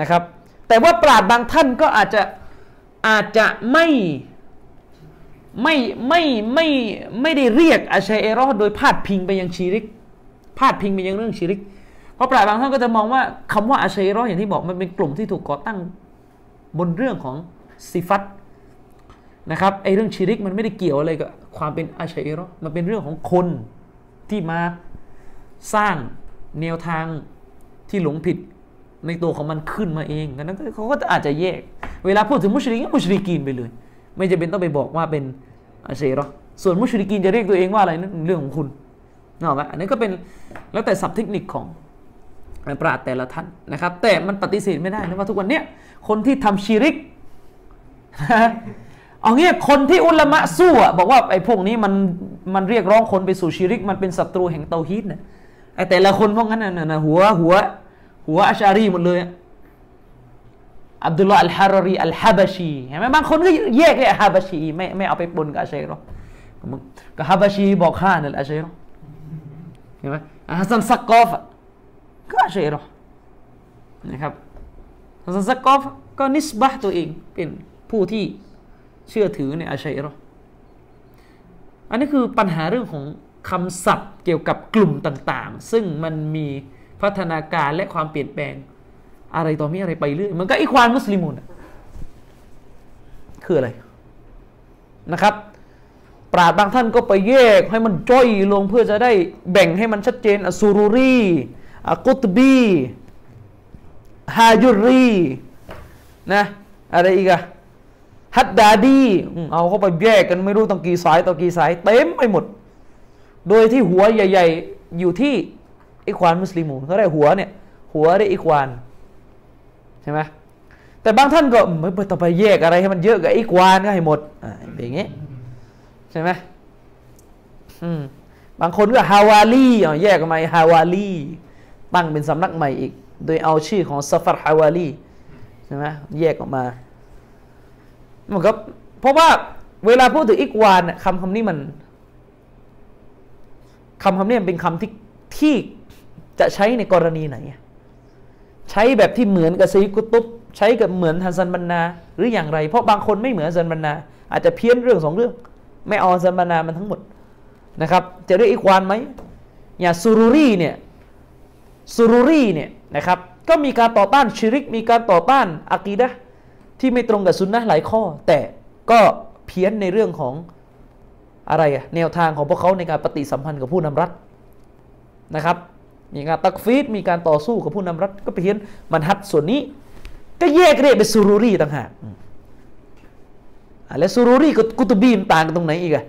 นะครับ แต่ว่าปราดบางท่านก็อาจจะอาจจะไม่ ไม่ไม่ไม่ไม่ได้เรียกอาชัยเอรอโดยพาดพิงไปยังชีริก พาดพิงไปยังเรื่องชีริก เพราะปราบางท่านก็จะมองว่าคำว่าอาชัยเอรออย่างที่บอกมันเป็นกลุ่มที่ถูกก่อตั้งบนเรื่องของซิฟัตนะครับไอเรื่องชีริกมันไม่ได้เกี่ยวอะไรกับความเป็นอาชัยรอมันเป็นเรื่องของคนที่มาสร้างแนวทางที่หลงผิดในตัวของมันขึ้นมาเองนั้นเขาก็อาจจะแยก เวลาพูดถึงมุชริกมุชริกีนไปเลย ไม่จะเป็นต้องไปบอกว่าเป็นอาเชรอส่วนมุชริกีนจะเรียกตัวเองว่าอะไรนั่นเรื่องของคุณนอกไหมอันนี้ก็เป็นแล้วแต่ศัพท์เทคนิคของปราดแต่ละท่านนะครับ แต่มันปฏิเสธไม่ได้นะว่าทุกวันเนี้ยคนที่ทำชีริกเอางี้คนที่อุลามะสู้อะบอกว่าไอ้พวกนี้มันมันเรียกร้องคนไปสู่ชีริก มันเป็นศัตรูแห่งเตาฮีดเนี่ยไอ้แต่ละคนพวกนั้นน่ะนะหัวหัว หัวอัชารีหมดเลย อับดุลลาห์อัลฮารารีอัลฮะบชีเห็นไหมบางคนก็แยกเลยฮะบชีไม่ไม่เอาไปปนกับอัชัยรอก็ฮะบชีบอกข้านั่นอัชัยรอเห็นไหมฮัสซันซักกอฟก็อัชัยรอนะครับฮัสซันซักกอฟก็ نسبة ตัวเองเป็นผู้ที่เชื่อถือในอาชัยรออันนี้คือปัญหาเรื่องของคำศัพท์เกี่ยวกับกลุ่มต่างๆ ซึ่งมันมีพัฒนาการและความเปลี่ยนแปลง อะไรต่อมีอะไรไปเรื่อยมันก็อีควานมุสลิมุนคืออะไรนะครับ ปราดบางท่านก็ไปแยกให้มันจ้อยลงเพื่อจะได้แบ่งให้มันชัดเจนอซูรุรีอากุตบีฮายุรีนะอะไรอีกอะฮัดดาดีเอาเข้าไปแยกกันไม่รู้ต้องกี่สายต่อกี่สาย เต็มไปหมด โดยที่หัวใหญ่ ๆ อยู่ที่อิควานมุสลิมูเขาได้หัวเนี่ย หัวได้อิควาน ใช่ไหมแต่บางท่านก็ไม่ต้องไปแยกอะไรให้มันเยอะกับอิควานก็ให้หมดอ่าอย่างเงี้ยใช่ไหมอืมบางคนก็ฮาวาลีแยกมาฮาวาลีตั้งเป็นสำนักใหม่อีก โดยเอาชื่อของซัฟฟัรฮาวาลีใช่ไหมแยกออกมามันก็เพราะว่าเวลาพูดถึงอิกวานคำคำนี้มันคำคำนี้เป็นคำที่ที่จะใช้ในกรณีไหน ใช้แบบที่เหมือนกับซัยยิดกุตุบใช้กับเหมือนฮะซันบันนาหรืออย่างไร เพราะบางคนไม่เหมือนฮะซันบันนาอาจจะเพี้ยนเรื่องสองเรื่อง ไม่เอาฮะซันบันนามันทั้งหมดนะครับ จะเรียกอิกวานไหมอย่างซูรุรีเนี่ยซูรุรีเนี่ยนะครับก็มีการต่อต้านชิริก มีการต่อต้านอะกีดะที่ไม่ตรงกับสุนนะหลายข้อ แต่ก็เพี้ยนในเรื่องของอะไรอะแนวทางของพวกเขาในการปฏิสัมพันธ์กับผู้นำรัฐนะครับ มีการตักฟีดมีการต่อสู้กับผู้นำรัฐก็เพี้ยนมันฮัดส่วนนี้ ก็แยกเรียกเป็นซูรุรีต่างหากแล้วซูรุรีกับกุตบีมต่างกันตรงไหนอีกอะ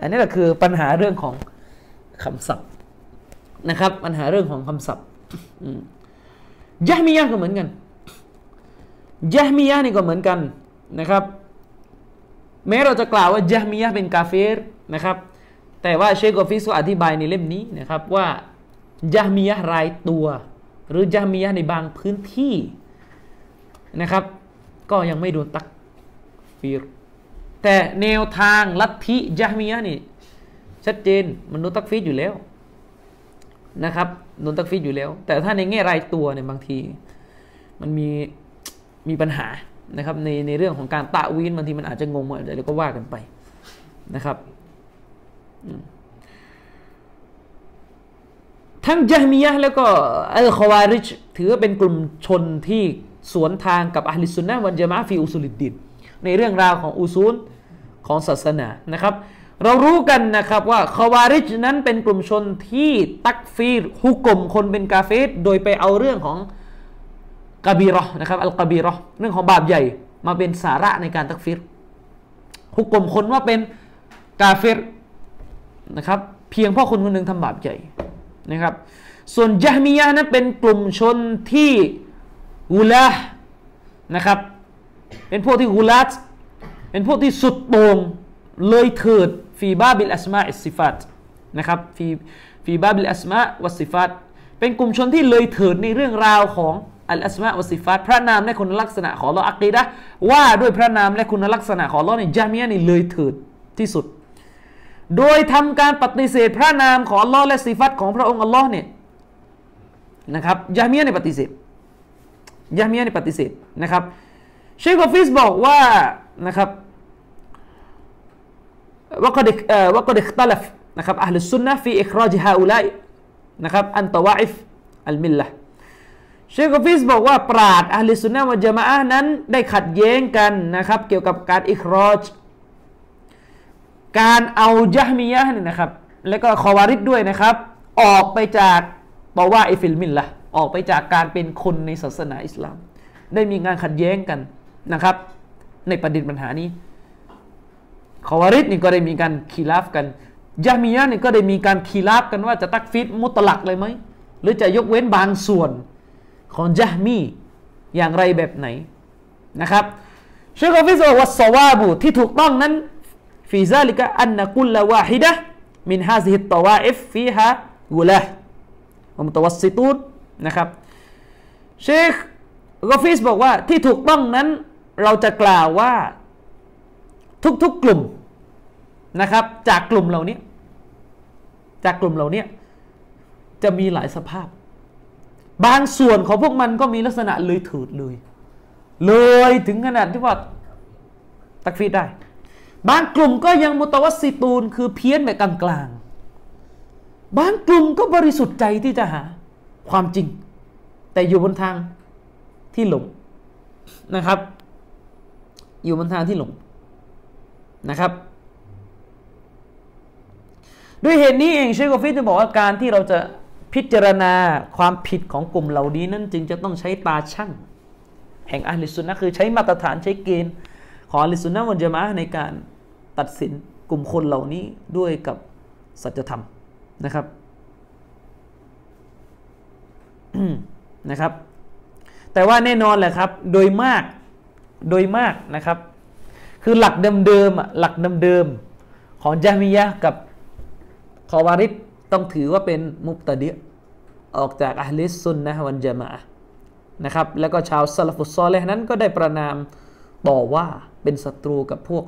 อันนี้แหละคือปัญหาเรื่องของคำศัพท์นะครับ ปัญหาเรื่องของคำศัพท์ยะมียะก็เหมือนกันยะมียะนี่ก็เหมือนกันนะครับ แม้เราจะกล่าวว่ายะมียะเป็นกาเฟรนะครับ แต่ว่าเชคกอฟิสก็อธิบายในเล่มนี้นะครับว่า ยะมียะรายตัว หรือยะมียะในบางพื้นที่นะครับ ก็ยังไม่โดน تكفير แต่แนวทางลัทธิยะมียะนี่ชัดเจนมันโดนตักฟีรอยู่แล้วนะครับโดนตักฟีดอยู่แล้ว แต่ถ้าในแง่รายตัวเนี่ยบางที มันมีมีปัญหานะครับในในเรื่องของการตะวีนบางทีมันอาจจะงงอะไรเราก็ว่ากันไปนะครับ ทั้งจามียะแล้วก็อัลคอวาริชถือว่าเป็นกลุ่มชนที่สวนทางกับอัลลิสุนนะวันจามะฟีอุสุลิดดินในเรื่องราวของอุซูลของศาสนานะครับ เรารู้กันนะครับว่าคาวาริจนั้นเป็นกลุ่มชนที่ตักฟีรฮุกกลมคนเป็นกาเฟสโดยไปเอาเรื่องของกบีรอนะครับอัลกบีรอเรื่องของบาปใหญ่มาเป็นสาระในการตักฟีรฮุกกลมคนว่าเป็นกาเฟรนะครับ เพียงเพราะคนคนหนึ่งทำบาปใหญ่ นะครับ ส่วนยะมียะนั้นเป็นกลุ่มชนที่ غلاة นะครับ เป็นพวกที่ غلاة เป็นพวกที่สุดโต่งเลยเถิดفي باب الأسماء والصفات นะครับفي في باب الأسماء والصفات เป็นกลุ่มชนที่เลยเถิดในเรื่องราวของالأسماء والصفات พระนามและคุณลักษณะของอัลลอฮ์อักีดะว่าด้วยพระนามและคุณลักษณะของอัลลอฮ์ในยะมียะนี่เลยเถิดที่สุด โดยทำการปฏิเสธพระนามของอัลลอฮ์และ صفات ของพระองค์อัลลอฮ์เนี่ยนะครับยามียในปฏิเสธยามียในปฏิเสธนะครับเชคกอฟิสบอกว่านะครับว่าก็เด็กว่าก็เด็กตลฟนะครับอัลลสุนนะฟีอิคราจฮาอุไลนะครับอันตวาอิฟอัลมิลละเชคกฟิสบอกว่าปราดอัลลสุนนะวะจามะนั้นได้ขัดแย้งกันนะครับเกี่ยวกับการอิครอจ การเอายะมียะนี่นะครับ แล้วก็คอวาริดด้วยนะครับ ออกไปจาก طوائف الملة ออกไปจากการเป็นคนในศาสนาอิสลาม ได้มีงานขัดแย้งกันนะครับ ในประเด็นปัญหานี้คอวาริดนี่ก็ได้มีการ خلاف กันยะมียะนี่ก็ได้มีการ خلاف กันว่าจะ تكفير مطلق เลยไหมหรือจะยกเว้นบางส่วนของยะมียะอย่างไรแบบไหนนะครับเชคกอฟิสบอกว่าصواب ที่ถูกต้องนั้น في ذلك أن كل واحدة من هذه الطوائف فيها غلاة ومتوسطون นะครับเชคกอฟิสบอกว่าที่ถูกต้องนั้นเราจะกล่าวว่าทุกๆกลุ่มนะครับ จากกลุ่มเหล่านี้ จากกลุ่มเหล่านี้จะมีหลายสภาพ บางส่วนของพวกมันก็มีลักษณะเลยเถิดเลย เลยถึงขนาดที่ว่าตักฟีดได้ บางกลุ่มก็ยังมุตวัสซิตูน คือเพี้ยนแบบกลางๆ บางกลุ่มก็บริสุทธิ์ใจที่จะหาความจริง แต่อยู่บนทางที่หลงนะครับ อยู่บนทางที่หลงนะครับ ด้วยเหตุนี้เองเชคกฟิจะบอกว่าการที่เราจะพิจารณาความผิดของกลุ่มเหล่านี้นั้นจึงจะต้องใช้ตาช่างแห่งอัลลิสุนนะคือใช้มาตรฐานใช้เกณฑ์ของอัลลิสุนนะวันจะมาในการ ตัดสินกลุ่มคนเหล่านี้ด้วยกับสัจธรรมนะครับนะครับ แต่ว่าแน่นอนแหละครับ โดยมาก โดยมากนะครับ คือหลักเดิมๆหลักเดิมๆของจามิยะกับคอวาริดต้องถือว่าเป็นมุตตะดียออกจากอัลลิสุนนะวันจามะนะครับ แล้วก็ชาวซาลฟุตซอลเลนั้นก็ได้ประนามต่อว่าเป็นศัตรูกับพวก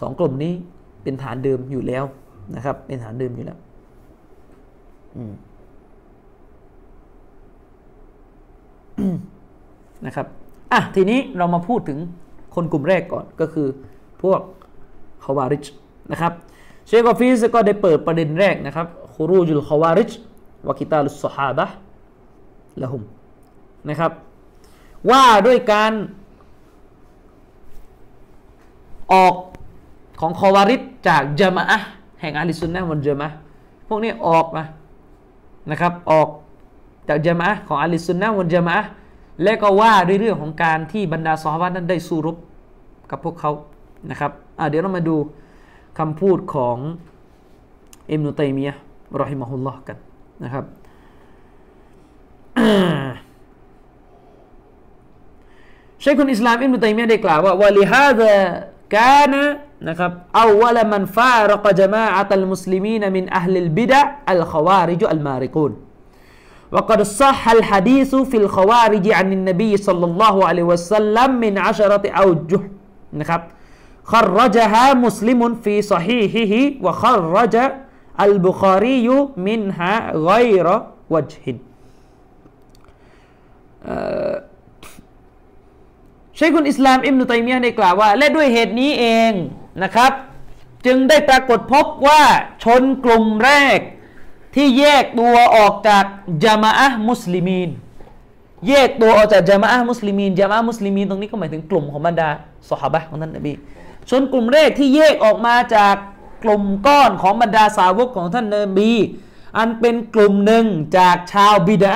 สองกลุ่มนี้เป็นฐานเดิมอยู่แล้วนะครับ เป็นฐานเดิมอยู่แล้วนะครับอะทีนี้เรามาพูดถึงคนกลุ่มแรกก่อนก็คือพวกคาวาริชนะครับเชคกอฟิสก็ได้เปิดประเด็นแรกนะครับคุรูจุลขวาริจวะกิตาลุสซฮาบะละหุมนะครับ ว่าด้วยการออก ของคอวาริดจากจามะแห่งอาลิสุนนะมันจามะพวกนี้ออกมานะครับออกจากจามะของอาลิสุนนะมันจามะและก็ว่าด้วยเรื่องของการที่บรรดาซอฮาบะนั้นได้สู้รบกับพวกเขานะครับเดี๋ยวเรามาดูคำพูดของอิมนุตัยมียะรอฮิมะฮุลลอฮ์กันนะครับเชคุนอิสลามอิมนุตัยมียะได้กล่าวว่าวะลิฮาดะ กานะนะครับอาวลมันฟารกจมาอะตัลมุสลิมีนมินอัลลิลบิดะอัลขวาริจอัลมาริกูน وقد صح الحديث في الخوارج عن النبي صلى الله عليه وسلم من عشرة أوجه นะครับ خرجها مسلم في صحيحه وخرج البخاري منها غير وجه เ ชคุนอิสลามอิมนุตัยมียะได้กล่าวว่า และด้วยเหตุนี้เองนะครับ จึงได้ปรากฏพบว่าชนกลุ่มแรกที่แยกตัวออกจากจามะอะมุสลิมีนแยกตัวออกจากจามะอะมุสลิมีนจามะอะมุสลิมีนตรงนี้ก็หมายถึงกลุ่มของบรรดาสหายของท่านนบีชนกลุ่มแรกที่แยกออกมาจากกลุ่มก้อนของบรรดาสาวกของท่านนบี อันเป็นกลุ่มหนึ่งจากชาวบิดา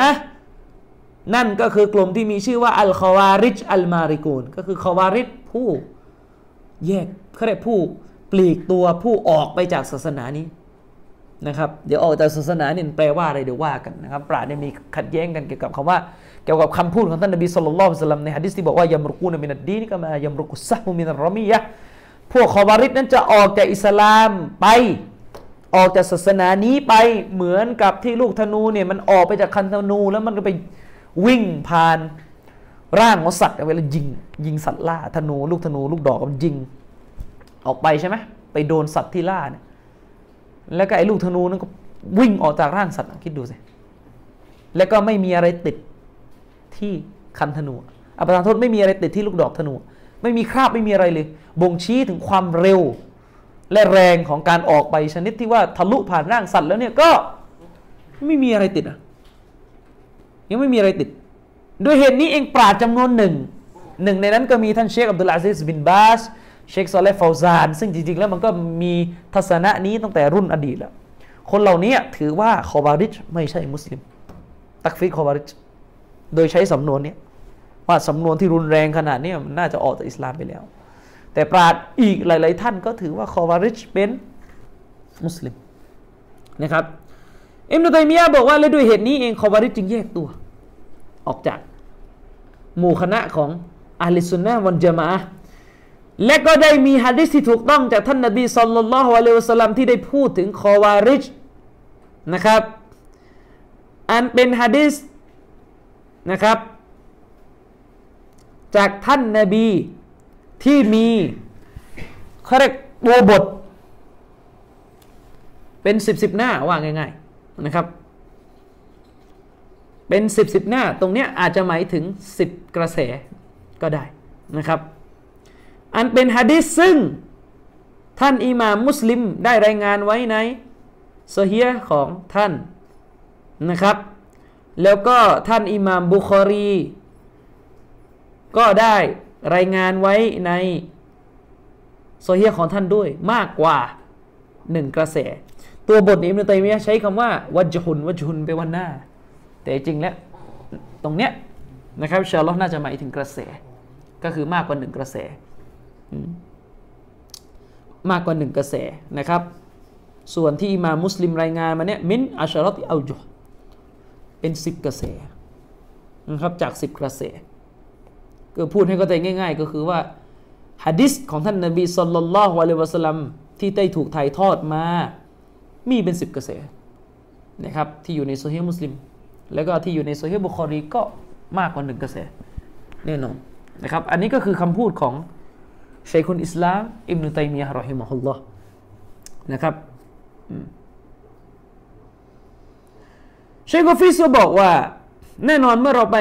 นั่นก็คือกลุ่มที่มีชื่อว่าอัลคาวาริจอัลมาริกูนก็คือคาวาริจผู้แยกเขาเรียกผู้ปลีกตัวผู้ออกไปจากศาสนานี้นะครับ เดี๋ยวออกจากศาสนาเนี่ยแปลว่าอะไรเดี๋ยวว่ากันนะครับ ปราดเนี่ยมีขัดแย้งกันเกี่ยวกับคำว่าเกี่ยวกับคำพูดของท่านนบีสุลต่านละในฮะดิษที่บอกว่ายามรุกูนมินัดดีนี่ก็มายามรุกุซัฮมุมินัรรมียะพวกคอวาริดนั้นจะออกจากอิสลามไปออกจากศาสนานี้ไปเหมือนกับที่ลูกธนูเนี่ยมันออกไปจากคันธนูแล้วมันก็ไป วิ่งผ่านร่างของสัตว์เวลายิง ยิงสัตว์ล่าธนูลูกธนูลูกดอกมันยิง ออกไปใช่ไหมไปโดนสัตว์ที่ล่าเนี่ยแล้วก็ไอ้ลูกธนูนั้นก็วิ่งออกจากร่างสัตว์คิดดูสิแล้วก็ไม่มีอะไรติดที่คันธนูอัปทานโทษไม่มีอะไรติดที่ลูกดอกธนู ไม่มีคราบไม่มีอะไรเลย บ่งชี้ถึงความเร็ว และแรงของการออกไปชนิดที่ว่าทะลุผ่านร่างสัตว์แล้วเนี่ยก็ไม่มีอะไรติดอะ ยังไม่มีอะไรติด ด้วยเหตุนี้เองปราดจำนวนหนึ่งหนึ่งในนั้นก็มีท่านเชคอับดุลอาซิสบินบาสเชคซอลเลฟาวซาน ซึ่งจริง ๆ แล้วมันก็มีทัศนะนี้ตั้งแต่รุ่นอดีตแล้ว คนเหล่านี้ถือว่าคอบาริชไม่ใช่มุสลิม ตักฟิดคอบาริชโดยใช้สำนวนนี้ว่าสำนวนที่รุนแรงขนาดนี้มันน่าจะออกจากอิสลามไปแล้ว แต่ปราดอีกหลาย ๆ ท่านก็ถือว่าคอบาริชเป็นมุสลิมนะครับ อิมนุตัยมียะบอกว่าและด้วยเหตุนี้เองคอบาริชจึงแยกตัว ออกจากหมู่คณะของอาลิสุนนะวันจามะและก็ได้มีฮะดิษที่ถูกต้องจากท่านนบีสุลต่านละฮ์อะลัยฮิวสัลลัมที่ได้พูดถึงคอวาริจนะครับ อันเป็นฮะดิษนะครับ จากท่านนบีที่มีเขาเรียกตัวบท เป็นสิบสิบหน้าว่าง่ายๆ นะครับ เป็นสิบสิบหน้าตรงเนี้ยอาจจะหมายถึงสิบกระแสก็ได้นะครับ อันเป็นฮะดิษซึ่งท่านอิหม่ามมุสลิมได้รายงานไว้ในโซเฮียของท่านนะครับ แล้วก็ท่านอิหม่ามบุคอรี ก็ได้รายงานไว้ในโซเฮียของท่านด้วยมากกว่าหนึ่งกระแส ตัวบทนี้มันตัยมีใช้คำว่าวัจหุนวัจหุนไปวันหน้า แต่จริงแล้วตรงเนี้ยนะครับชาลอน่าจะหมายถึงกระแส ก็คือมากกว่าหนึ่งกระแสมากกว่าหนึ่งกระแสนะครับ ส่วนที่มามุสลิมรายงานมาเนี่ยมินอัชรอติอัลจุเป็นสิบกระแสนะครับจากสิบกระแสก็พูดให้เข้าใจง่าย ๆ ก็คือว่าฮะดิษของท่านนบีสุลต่านละฮ์วะลัยวะสลัมที่ได้ถูกถ่ายทอดมา มีเป็นสิบกระแสนะครับที่อยู่ในโซเฮียมุสลิม แล้วก็ที่อยู่ในโซเฮีบุคอรีก็มากกว่าหนึ่งกระแสแน่นอนนะครับอันนี้ก็คือคำพูดของชัยคุนอิสลามอิบนุตัยมียะห์รอฮิมะฮุลลอฮ์นะครับชัยกุฟิสบอกว่า แน่นอนเมื่อเราไป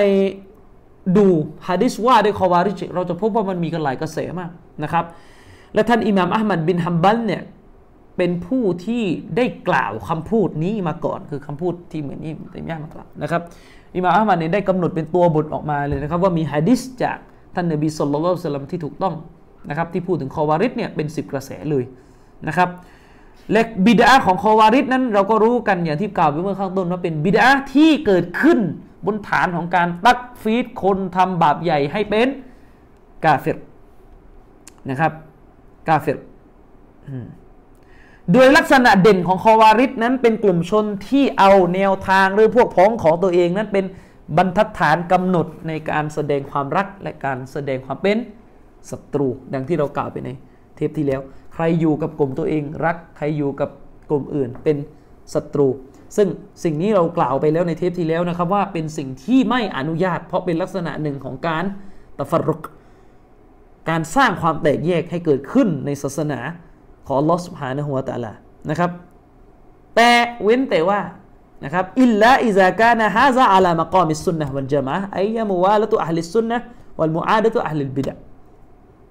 ดูฮะดิษว่าด้วยคอวาริจเราจะพบว่ามันมีกันหลายกระแสมากนะครับ และท่านอิหม่ามอัลมัดบินฮัมบัลเนี่ย เป็นผู้ที่ได้กล่าวคำพูดนี้มาก่อน คือคำพูดที่เหมือนนี้เต็มย่ามากล่าวนะครับอิมามอัลมัดเนี่ยได้กำหนดเป็นตัวบทออกมาเลยนะครับ ว่ามีฮะดิษจากท่านนบีสุลต่านสลัมที่ถูกต้องนะครับ ที่พูดถึงคอวาริดเนี่ยเป็นสิบกระแสเลยนะครับและบิดาของคอวาริดนั้นเราก็รู้กันอย่างที่กล่าวไปเมื่อข้างต้นว่าเป็นบิดาที่เกิดขึ้นบนฐานของการตักฟีดคนทำบาปใหญ่ให้เป็นกาเฟรนะครับกาเฟร โดยลักษณะเด่นของคอวาริดนั้นเป็นกลุ่มชนที่เอาแนวทางหรือพวกพ้องของตัวเองนั้นเป็นบรรทัดฐานกำหนดในการแสดงความรักและการแสดงความเป็นศัตรูดังที่เรากล่าวไปในเทปที่แล้ว ใครอยู่กับกลุ่มตัวเองรัก ใครอยู่กับกลุ่มอื่นเป็นศัตรู ซึ่งสิ่งนี้เรากล่าวไปแล้วในเทปที่แล้วนะครับว่าเป็นสิ่งที่ไม่อนุญาต เพราะเป็นลักษณะหนึ่งของการตะฟรุก การสร้างความแตกแยกให้เกิดขึ้นในศาสนา ของลอสุภานะหัวตะละนะครับ แต่เว้นแต่ว่านะครับอิลลาอิซากานะฮาซาอัลามะกอมิสุนนะวันจามะไอยามุวาละตุอัลลิสุนนะวัลมุอาดะตุอัลลิบิดะ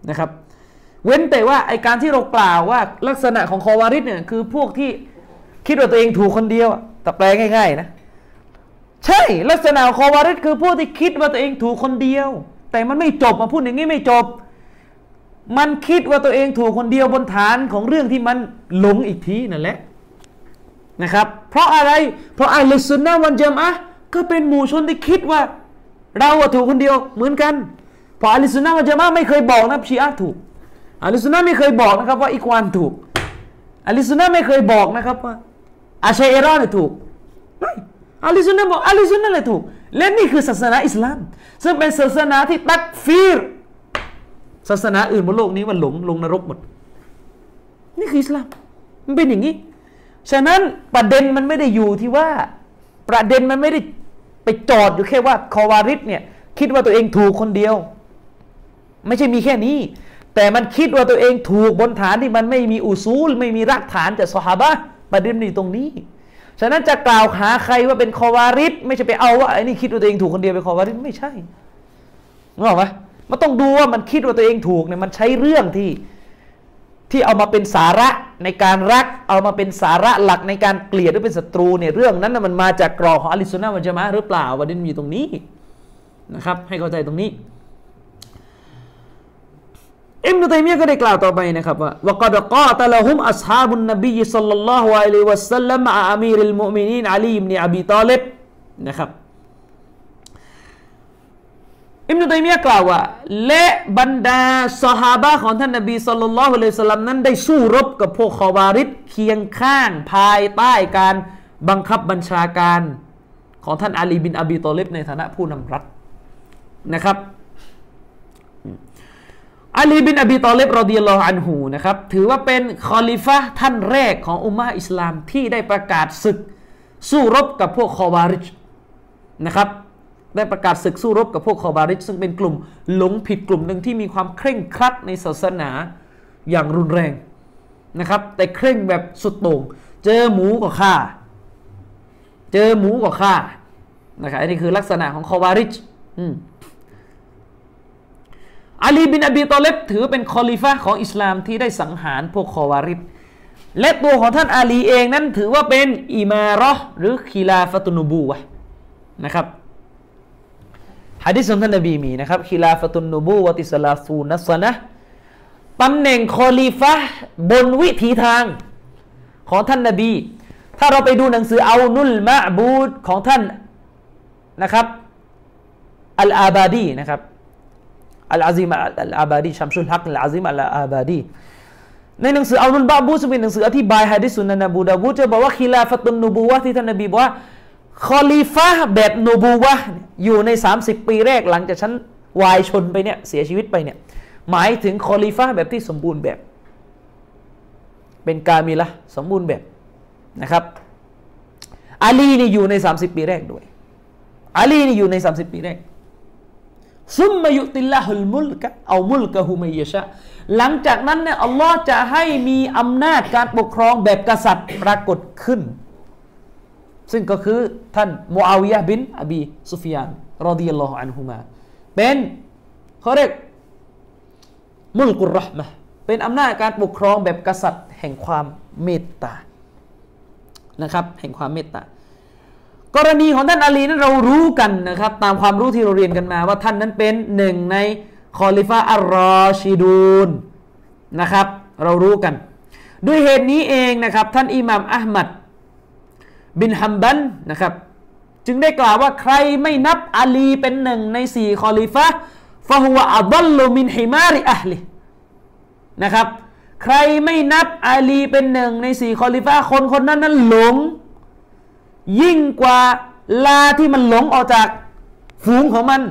นะครับ เว้นแต่ว่าไอการที่เรากล่าวว่าลักษณะของคอวาริดเนี่ยคือพวกที่คิดว่าตัวเองถูกคนเดียวแต่แปลง่ายๆนะใช่ลักษณะของคอวาริดคือพวกที่คิดว่าตัวเองถูกคนเดียว แต่มันไม่จบมาพูดอย่างนี้ไม่จบ มันคิดว่าตัวเองถูกคนเดียวบนฐานของเรื่องที่มันหลงอีกทีนั่นแหละนะครับ เพราะอะไร เพราะอัลสุนนะวันจามะก็เป็นหมู่ชนที่คิดว่า เราถูกคนเดียวเหมือนกันเพราะอัลสุนนะวันจามะไม่เคยบอกนะชีอะถูกอัลสุนนะไม่เคยบอกนะครับว่าอิควานถูกอัลสุนนะไม่เคยบอกนะครับว่าอาชัยเอรอนถูกไม่อัลสุนนะบอกอัลสุนนะเลยถูกและนี่คือศาสนาอิสลาม ซึ่งเป็นศาสนาที่ตักฟีร ศาสนาอื่นบนโลกนี้มันหลงลงนรกหมด นี่คืออิสลาม มันเป็นอย่างนี้ ฉะนั้นประเด็นมันไม่ได้อยู่ที่ว่า ประเด็นมันไม่ได้ไปจอดอยู่แค่ว่าคอวาริดเนี่ยคิดว่าตัวเองถูกคนเดียว ไม่ใช่มีแค่นี้ แต่มันคิดว่าตัวเองถูกบนฐานที่มันไม่มีอุซูล ไม่มีรากฐานจากสฮาบะประเด็นนี้ตรงนี้ฉะนั้นจะกล่าวหาใครว่าเป็นคอวาริดไม่ใช่ไปเอาว่าไอ้นี่คิดว่าตัวเองถูกคนเดียวเป็นคอวาริดไม่ใช่รู้ไหม มันต้องดูว่ามันคิดว่าตัวเองถูกเนี่ยมันใช้เรื่องที่ที่เอามาเป็นสาระในการรัก เอามาเป็นสาระหลักในการเกลียดหรือเป็นศัตรูเนี่ยเรื่องนั้นมันมาจากกรอของอลิสุนนะมันจะมาหรือเปล่าวันนี้มีตรงนี้นะครับ ให้เข้าใจตรงนี้อิมนุตัยมียก็ได้กล่าวต่อไปนะครับว่าวกดกาตะละฮุมอัศฮาบุนนบีสัลลัลลอฮุอะลัยฮิวะสัลลัมอามีริลมุมินีนอาลีบนอบีตาลิบนะครับ อิบนุตัยมียะกล่าวว่าและบรรดาสหาบะของท่านนบีصلى الله عليه وسلم นั้นได้สู้รบกับพวกคอวาริดเคียงข้างภายใต้การบังคับบัญชาการของท่านอาลีบินอบีตอลิบในฐานะผู้นำรัฐนะครับอาลีบินอบีตอลิบرضي الله عنه นะครับถือว่าเป็นคอลิฟะท่านแรกของอุมมะอิสลามที่ได้ประกาศศึกสู้รบกับพวกคอวาริดนะครับ ได้ประกาศศึกสู้รบกับพวกคอบาริชซึ่งเป็นกลุ่มหลงผิดกลุ่มหนึ่งที่มีความเคร่งครัดในศาสนาอย่างรุนแรงนะครับ แต่เคร่งแบบสุดโต่งเจอหมูก็ฆ่า เจอหมูก็ฆ่านะครับอันนี้คือลักษณะของคอบาริชอาลีบินอบีตอเลบถือเป็นคอลิฟะของอิสลามที่ได้สังหารพวกคอวาริดและตัวของท่านอาลีเองนั้นถือว่าเป็นإمارة หรือ خلافة النبوة นะครับ ฮะดิษของท่านนบีมีนะครับخلافة النبوة ثلاثون سنة ตำแหน่งคอลีฟะบนวิถีทางของท่านนบี ถ้าเราไปดูหนังสือเอานุลมะบูดของท่านนะครับอัลอาบาดีนะครับอัลอาซิมอัลอาบาดีชัมชุลฮักอัลอาซิมอัลอาบาดีในหนังสือเอานุลบาบูซึ่งเป็นหนังสืออธิบายฮะดิษสุนนนบูดาบูจะบอกว่าคิลาฟตุนนูบูวะที่ท่านนบีบอกว่า คอลีฟะแบบนูบูวะอยู่ใน 30 ปีแรกหลังจากฉันวายชนไปเนี่ยเสียชีวิตไปเนี่ยหมายถึงคอลีฟะแบบที่สมบูรณ์แบบ เป็นกามิละสมบูรณ์แบบนะครับอาลีนี่อยู่ใน 30 ปีแรกด้วยอาลีนี่อยู่ใน 30 ปีแรกซุมมายุติลละฮุลมุลกะเอามุลกะฮุมัยชะหลังจากนั้นเนี่ยอัลลอฮ์จะให้มีอำนาจการปกครองแบบกษัตริย์ปรากฏขึ้น ซึ่งก็คือท่านมูอาวิยะบินอบีซุฟยานรอดิยัลลอฮุอันฮุมาเป็นเขาเรียกมุลกุรรห์มะเป็นอำนาจการปกครองแบบกษัตริย์แห่งความเมตตานะครับแห่งความเมตตากรณีของท่านอาลีนั้นเรารู้กันนะครับตามความรู้ที่เราเรียนกันมาว่าท่านนั้นเป็นหนึ่งในالخلفاء الراشدون นะครับ เรารู้กัน ด้วยเหตุนี้เองนะครับ ท่านอิหม่ามอะหมัด บินฮัมบัลนะครับ จึงได้กล่าวว่าใครไม่นับอาลีเป็นหนึ่งในสี่คอลิฟะفهو أضل من حمار أهله นะครับ ใครไม่นับอาลีเป็นหนึ่งในสี่คอลิฟะคนคนนั้นนั้นหลง ยิ่งกว่าลาที่มันหลงออกจากฝูงของมัน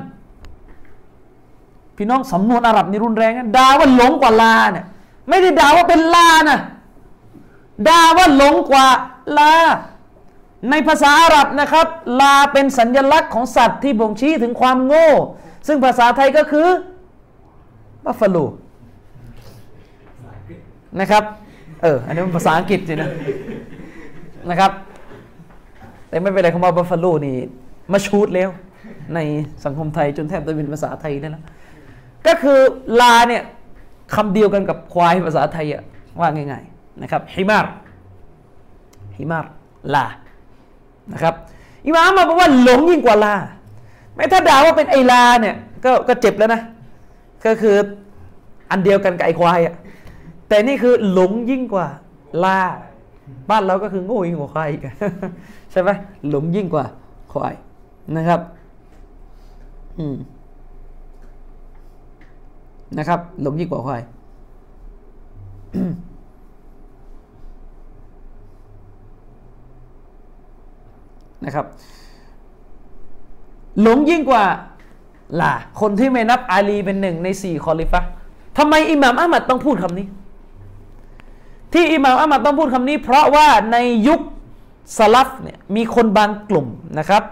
พี่น้องสำนวนอาหรับนี่รุนแรงนะด่าว่าหลงกว่าลาเนี่ยไม่ได้ด่าว่าเป็นลานะด่าว่าหลงกว่าลา ในภาษาอาหรับนะครับ ลาเป็นสัญลักษณ์ของสัตว์ที่บ่งชี้ถึงความโง่ ซึ่งภาษาไทยก็คือบัฟฟาโลนะครับ เออ อันนี้เป็นภาษาอังกฤษสินะนะครับ แต่ไม่เป็นไรคำว่าบัฟฟาโลนี่มาชูดแล้ว ในสังคมไทยจนแทบจะเป็นภาษาไทยได้แล้วก็คือลาเนี่ยคำเดียวกันกับควายภาษาไทยอะว่าง่าย ๆ นะครับฮิมารฮิมารลา นะครับอิมามมาบอกว่าหลงยิ่งกว่าลา ไม่ถ้าด่าว่าเป็นไอลาเนี่ยก็ก็เจ็บแล้วนะ ก็คืออันเดียวกันกับไอควายอะแต่นี่คือหลงยิ่งกว่าลา บ้านเราก็คือโง่ยิ่งกว่าควายอีกใช่ไหมหลงยิ่งกว่าควายนะครับ อืมนะครับ หลงยิ่งกว่าควาย นะครับ หลงยิ่งกว่าล่ะคนที่ไม่นับอาลีเป็นหนึ่งในสี่คอลิฟะทำไมอิหม่ามอะหมัดต้องพูดคำนี้ ที่อิหม่ามอะหมัดต้องพูดคำนี้ เพราะว่าในยุคสลัฟเนี่ยมีคนบางกลุ่มนะครับ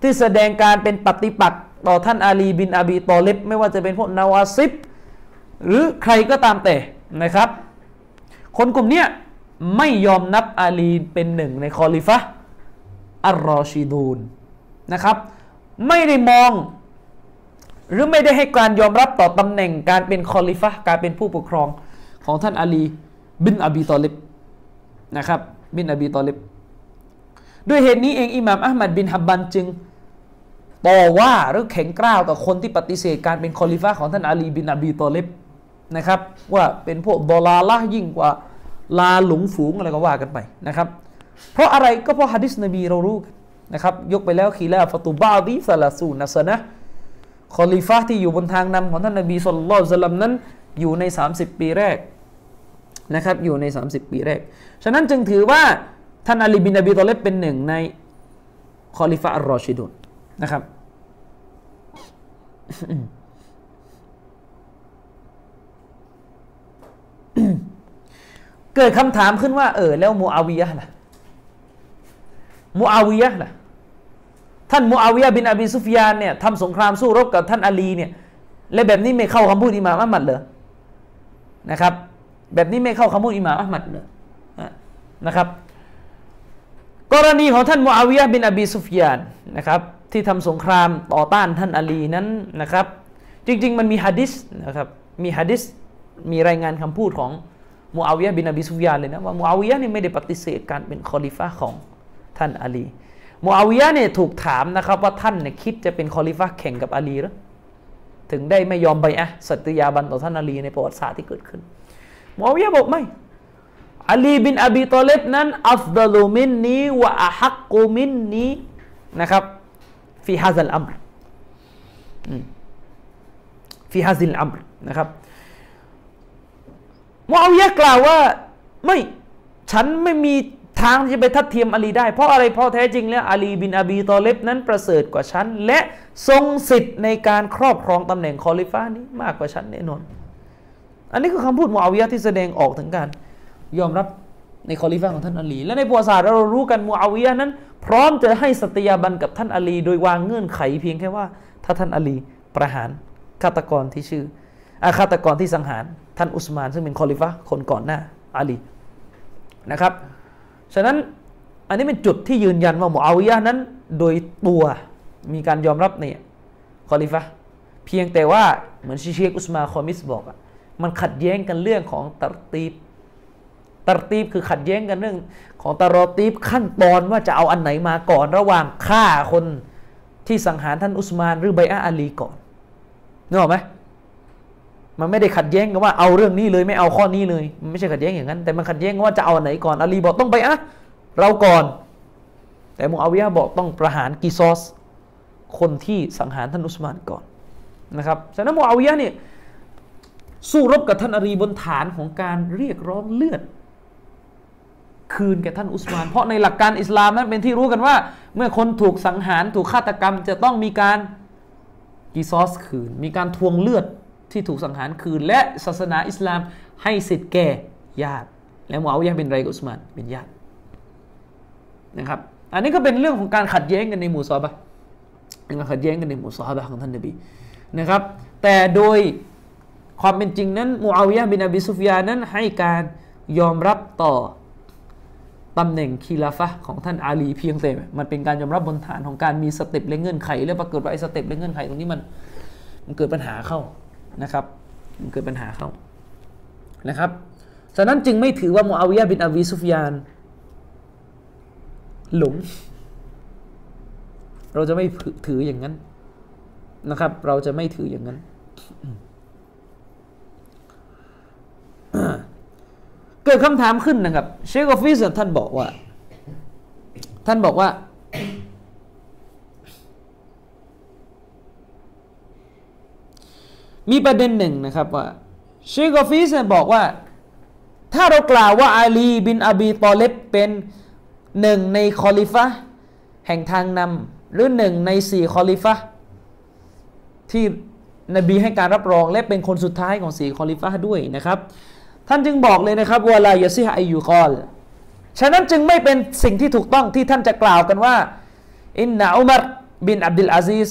ที่แสดงการเป็นปฏิปักษ์ต่อท่านอาลีบินอบีตอเลบไม่ว่าจะเป็นพวกนาวาซิบหรือใครก็ตามแต่นะครับ คนกลุ่มนี้ไม่ยอมนับอาลีเป็นหนึ่งในคอลิฟะ الراشدون นะครับ ไม่ได้มอง หรือไม่ได้ให้การยอมรับต่อตำแหน่งการเป็นคอลิฟะการเป็นผู้ปกครองของท่านอาลีบินอบีตอเลบนะครับบินอบีตอเลบด้วยเหตุนี้เองอิหม่ามอะหมัดบินฮัมบัลจึงต่อว่าหรือแข็งกร้าวกับคนที่ปฏิเสธการเป็นคอลิฟะของท่านอาลีบินอบีตอเลบนะครับ ว่าเป็นพวกضلالة ยิ่งกว่าลาหลงฝูงอะไรก็ว่ากันไปนะครับ เพราะอะไรก็เพราะฮะดิษนบีเรารู้นะครับยกไปแล้วขีลาฟตุบาดีสลาสูนัสนะคอลิฟะที่อยู่บนทางนำของท่านนบีสุลต่านนั้นอยู่ใน 30 ปีแรกนะครับอยู่ใน 30 ปีแรก ฉะนั้นจึงถือว่าท่านอาลีบินอบีตอเลบเป็นหนึ่งในคอลิฟะอัลรอชิดุนนะครับเกิดคำถามขึ้นว่าเออแล้วมูอาวิยะล่ะ มูอาวิยะล่ะท่านมูอาวิยะบินอบีซุฟยานเนี่ยทำสงครามสู้รบกับท่านอาลีเนี่ยและแบบนี้ไม่เข้าคำพูดอิหม่ามอัมัดเลยนะครับ แบบนี้ไม่เข้าคำพูดอิหม่ามอัมัดเลยนะครับ กรณีของท่านมูอาวิยะบินอบีซุฟยานนะครับที่ทำสงครามต่อต้านท่านอาลีนั้นนะครับ จริง ๆ มันมีฮะดิษนะครับมีฮะดิษมีรายงานคำพูดของมูอาวิยะบินอบีซุฟยานเลยนะว่ามูอาวิยะนี่ไม่ได้ปฏิเสธการเป็นคอลิฟะของ ท่านอาลีมูอาวิยะเนี่ยถูกถามนะครับว่าท่านเนี่ยคิดจะเป็นคอลิฟะแข่งกับอาลีหรือถึงได้ไม่ยอมไปอะสัตยาบันต่อท่านอาลีในประวัติศาสตร์ที่เกิดขึ้นมูอาวิยะบอกไม่อาลีบินอบีตอเลบนั้นอัฟดาลูมินนีวะอะฮักกูมินนีนะครับفي هذا الأمر في هذا الأمر นะครับมูอาวิยะกล่าวว่าไม่ฉันไม่มี ทางที่จะไปทัดเทียมอาลีได้ เพราะอะไรเพราะแท้จริงแล้วอาลีบินอบีตอเลบนั้นประเสริฐกว่าฉัน และทรงสิทธิ์ในการครอบครองตำแหน่งคอลิฟ้านี้มากกว่าฉันแน่นอน อันนี้คือคำพูดมูอาวิยะที่แสดงออกถึงการ ยอมรับในคอลิฟะของท่านอาลี และในประวัติศาสตร์เรารู้กันมูอาวิยะนั้น พร้อมจะให้สัตยาบันกับท่านอาลี โดยวางเงื่อนไขเพียงแค่ว่า ถ้าท่านอาลีประหารฆาตกรที่ชื่ออาฆาตกรที่สังหาร ท่านอุสมานซึ่งเป็นคอลิฟะคนก่อนหน้าอาลีนะครับ ฉะนั้นอันนี้เป็นจุดที่ยืนยันว่ามูอาวิยะนั้น โดยตัวมีการยอมรับเนี่ยคอลิฟะเพียงแต่ว่าเหมือนชิเชคอุสมานคอมิสบอกอะมันขัดแย้งกันเรื่องของ ترتيبตรตีบคือขัดแย้งกันเรื่อง ของตรอตีบขั้นตอนว่าจะเอาอันไหนมาก่อนระหว่างฆ่าคนที่สังหารท่านอุสมานหรือไบอาอาลีก่อนนึกออกไหม มันไม่ได้ขัดแย้งกันว่าเอาเรื่องนี้เลยไม่เอาข้อนี้เลยมันไม่ใช่ขัดแย้งอย่างนั้น แต่มันขัดแย้งว่าจะเอาอันไหนก่อนอาลีบอกต้องไปอะเราก่อน แต่มูอาวิยะบอกต้องประหารกีซอส คนที่สังหารท่านอุสมานก่อนนะครับฉะนั้นมูอาวิยะเนี่ยสู้รบกับท่านอาลีบนฐานของการเรียกร้องเลือด คืนแก่ท่านอุสมาน เพราะในหลักการอิสลามนั้นเป็นที่รู้กันว่า เมื่อคนถูกสังหารถูกฆาตกรรมจะต้องมีการกีซอสคืน มีการทวงเลือด ที่ถูกสังหารคืน และศาสนาอิสลามให้สิทธิ์แก่ญาติ และมูอาวิยะเป็นไรกุสมานเป็นญาตินะครับ อันนี้ก็เป็นเรื่องของการขัดแย้งกันในหมู่ซอบะการขัดแย้งกันในหมู่ซอบะของท่านนบีนะครับ แต่โดยความเป็นจริงนั้นมูอาวิยะบินอบีซุฟยานนั้นให้การยอมรับต่อตำแหน่งคีลาฟะของท่านอาลีเพียงแต่มันเป็นการยอมรับบนฐานของการมี step และเงื่อนไข แล้วปรากฏว่าไอ้ step และเงื่อนไขตรงนี้มันมันเกิดปัญหาเข้า นะครับมันเกิดปัญหาเข้านะครับฉะนั้นจึงไม่ถือว่ามูอาวิยะบินอบีซุฟยาน หลง เราจะไม่ถืออย่างนั้นนะครับ เราจะไม่ถืออย่างนั้น เกิดคำถามขึ้นนะครับ เชคอฟิสท่านบอกว่า ท่านบอกว่า มีประเด็นหนึ่งนะครับว่าเชคอฟิสบอกว่า ถ้าเรากล่าวว่าอาลีบินอบีตอเลบเป็นหนึ่งในคอลิฟะแห่งทางนำหรือหนึ่งในสี่คอลิฟะที่นบีให้การรับรองและเป็นคนสุดท้ายของสี่คอลิฟะด้วยนะครับ ท่านจึงบอกเลยนะครับว่าلا يصح أن يقال ฉะนั้นจึงไม่เป็นสิ่งที่ถูกต้องที่ท่านจะกล่าวกันว่าإن عمر بن عبد العزيز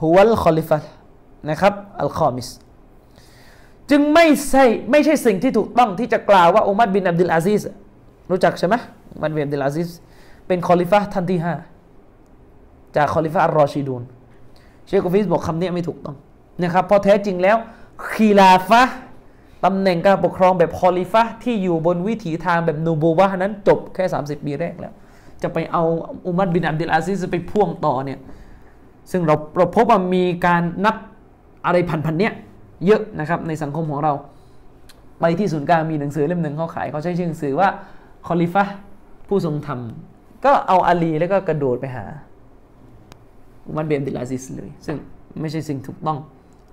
هو الخليفة นะครับالخامس จึงไม่ใช่ไม่ใช่สิ่งที่ถูกต้องที่จะกล่าวว่าอุมัรบินอับดุลอาซิสรู้จักใช่ไหมอุมัรบินอับดุลอาซิสเป็นคอลิฟะท่านที่ห้าจาก الخلفاء الراشدون เชคอฟิสบอกคำนี้ไม่ถูกต้องนะครับเพราะแท้จริงแล้วคีลาฟะตำแหน่งการปกครองแบบคอลิฟะที่อยู่บนวิถีทางแบบ نبوة นั้นจบแค่ 30 ปีแรกแล้ว จะไปเอาอุมัรบินอับดุลอาซิสไปพ่วงต่อเนี่ยซึ่งเราเราพบว่ามีการนับ อะไรพันๆเนี้ยเยอะนะครับในสังคมของเรา ไปที่ศูนย์กลางมีหนังสือเล่มหนึ่งเขาขายเขาใช้ชื่อหนังสือว่าคอลิฟะผู้ทรงธรรม ก็เอาอาลีแล้วก็กระโดดไปหาอุมัรบินอับดุลอาซิสเลย ซึ่งไม่ใช่สิ่งถูกต้อง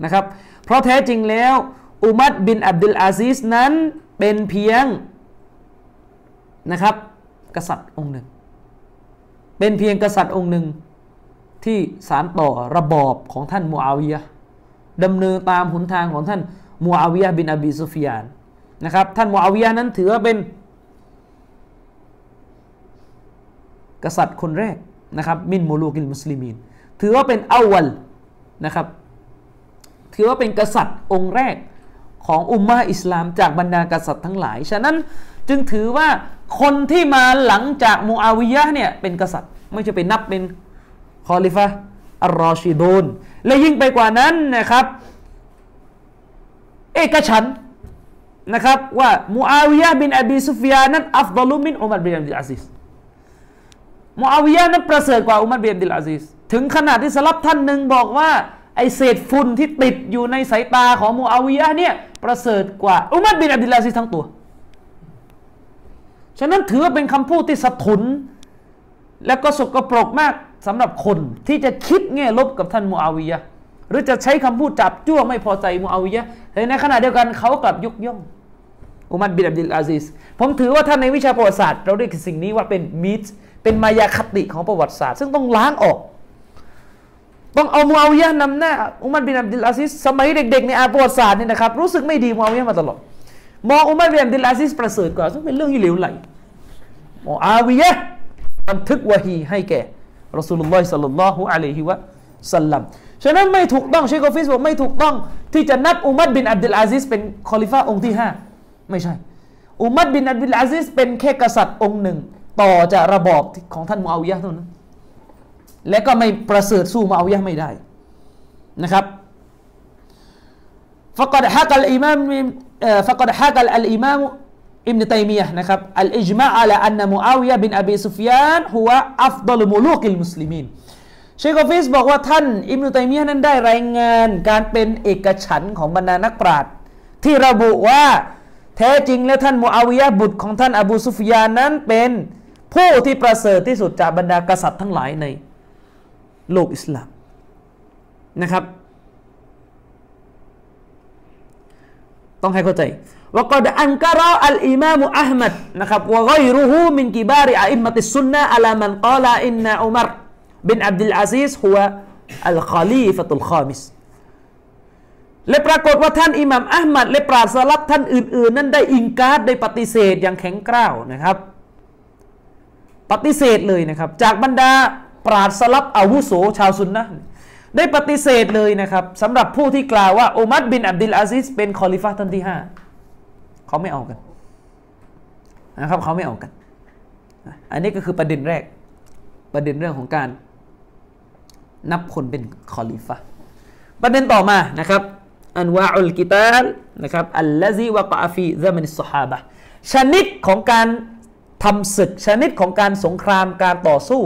นะครับ เพราะแท้จริงแล้วอุมัรบินอับดุลอาซิสนั้นเป็นเพียงนะครับ กษัตริย์องค์หนึ่ง เป็นเพียงกษัตริย์องค์หนึ่งที่สารต่อระบอบของท่านมูอาวิยะ ดำเนินตามหนทางของท่านมูอาวิยะบินอบีซุฟิยานนะครับท่านมูอาวิยะนั้นถือว่าเป็น กษัตริย์คนแรกนะครับมินมูลูกิลมุสลิมีนถือว่าเป็นอาวัลนะครับถือว่าเป็นกษัตริย์องค์แรกของอุมมาอิสลามจากบรรดากษัตริย์ทั้งหลาย ฉะนั้นจึงถือว่าคนที่มาหลังจากมูอาวิยะเนี่ยเป็นกษัตริย์ ไม่ใช่เป็นนับเป็นالخلفاء الراشدون และยิ่งไปกว่านั้นนะครับ เอกฉันท์นะครับว่ามูอาวิยะบินอบีซุฟยานั้นอัฟดลุมินอุมัรบินอับดุลอาซิสมูอาวิยะนั้นประเสริฐกว่าอุมัรบินอับดุลอาซิสถึงขนาดที่สลัฟท่านหนึ่งบอกว่าไอเศษฝุ่นที่ติดอยู่ในสายตาของมูอาวิยะเนี่ยประเสริฐกว่าอุมัรบินอับดุลอาซิสทั้งตัว ฉะนั้นถือว่าเป็นคำพูดที่สะทุน และก็สกปรกมาก สำหรับคนที่จะคิดแง่ลบกับท่านมูอาวิยะหรือจะใช้คำพูดจับจ้วงไม่พอใจมูอาวิยะแต่ในขณะเดียวกันเขากลับยกย่องอุมัรบินอับดุลอาซิสผมถือว่าท่านในวิชาประวัติศาสตร์ เราเรียกสิ่งนี้ว่าเป็นมิตเป็นมายาคติของประวัติศาสตร์ ซึ่งต้องล้างออก ต้องเอามูอาวิยะนำหน้าอุมัรบินอับดุลอาซิสสมัยเด็กๆในอาประวัติศาสตร์นี่นะครับรู้สึกไม่ดีมูอาวิยะมาตลอดมองอุมัรบินอับดุลอาซิสประเสริฐกว่าซึ่งเป็นเรื่องที่เหลวไหลมูอาวิยะบันทึกวะฮีให้แก่ รอสูลุลลอฮิสัลลัลลอฮุอะลัยฮิวะสัลลัมฉะนั้นไม่ถูกต้องเชคกอฟิสบอกไม่ถูกต้อง ที่จะนับอุมัดบินอับดุลอาซิสเป็นคอลิฟ้าองค์ที่ห้าไม่ใช่ อุมัดบินอับดุลอาซิสเป็นแค่กษัตริย์องค์หนึ่ง ต่อจากระบอบของท่านมูอาวิยะเท่านั้น และก็ไม่ประเสริฐสู้มูอาวิยะไม่ได้นะครับ فقد حكى الإمام فقد حكى الإمام ابن تيمية นะครับ الإجماع على أن معاوية بن أبي سفيان هو أفضل ملوك المسلمين เชคอฟิสบอกว่าท่านอิบนุตัยมียะนั้นได้รายงานการเป็นเอกฉันท์ของบรรดานักปราชญ์ที่ระบุว่าแท้จริงแล้วท่านมูอาวิยะบุตรของท่านอบูซุฟยานนั้นเป็นผู้ที่ประเสริฐที่สุดจากบรรดากษัตริย์ทั้งหลายในโลกอิสลามนะครับ ต้องให้เข้าใจ وقد أنكر الإمام أحمد นะครับ وغيره من كبار أئمة السنة على من قال إن عمر بن عبد العزيز هو الخليفة الخامس และปรากฏว่าท่านอิหม่ามอะห์มัดและปราชญ์สลัฟท่านอื่น ๆ นั้นได้ إنكار ได้ปฏิเสธอย่างแข็งกร้าวนะครับ ปฏิเสธเลยนะครับ จากบรรดาปราชญ์สลัฟอาวุโสชาวซุนนะได้ปฏิเสธเลยนะครับสำหรับผู้ที่กล่าวว่าอุมัรบินอับดุลอาซิสเป็นคอลิฟะท่านที่ห้า เขาไม่เอากันนะครับเขาไม่เอากัน อันนี้ก็คือประเด็นแรก ประเด็นเรื่องของการนับคนเป็นคอลิฟะประเด็นต่อมานะครับأنواع القتال นะครับ الذي وقع في زمن الصحابةชนิดของการทำศึกชนิดของการสงครามการต่อสู้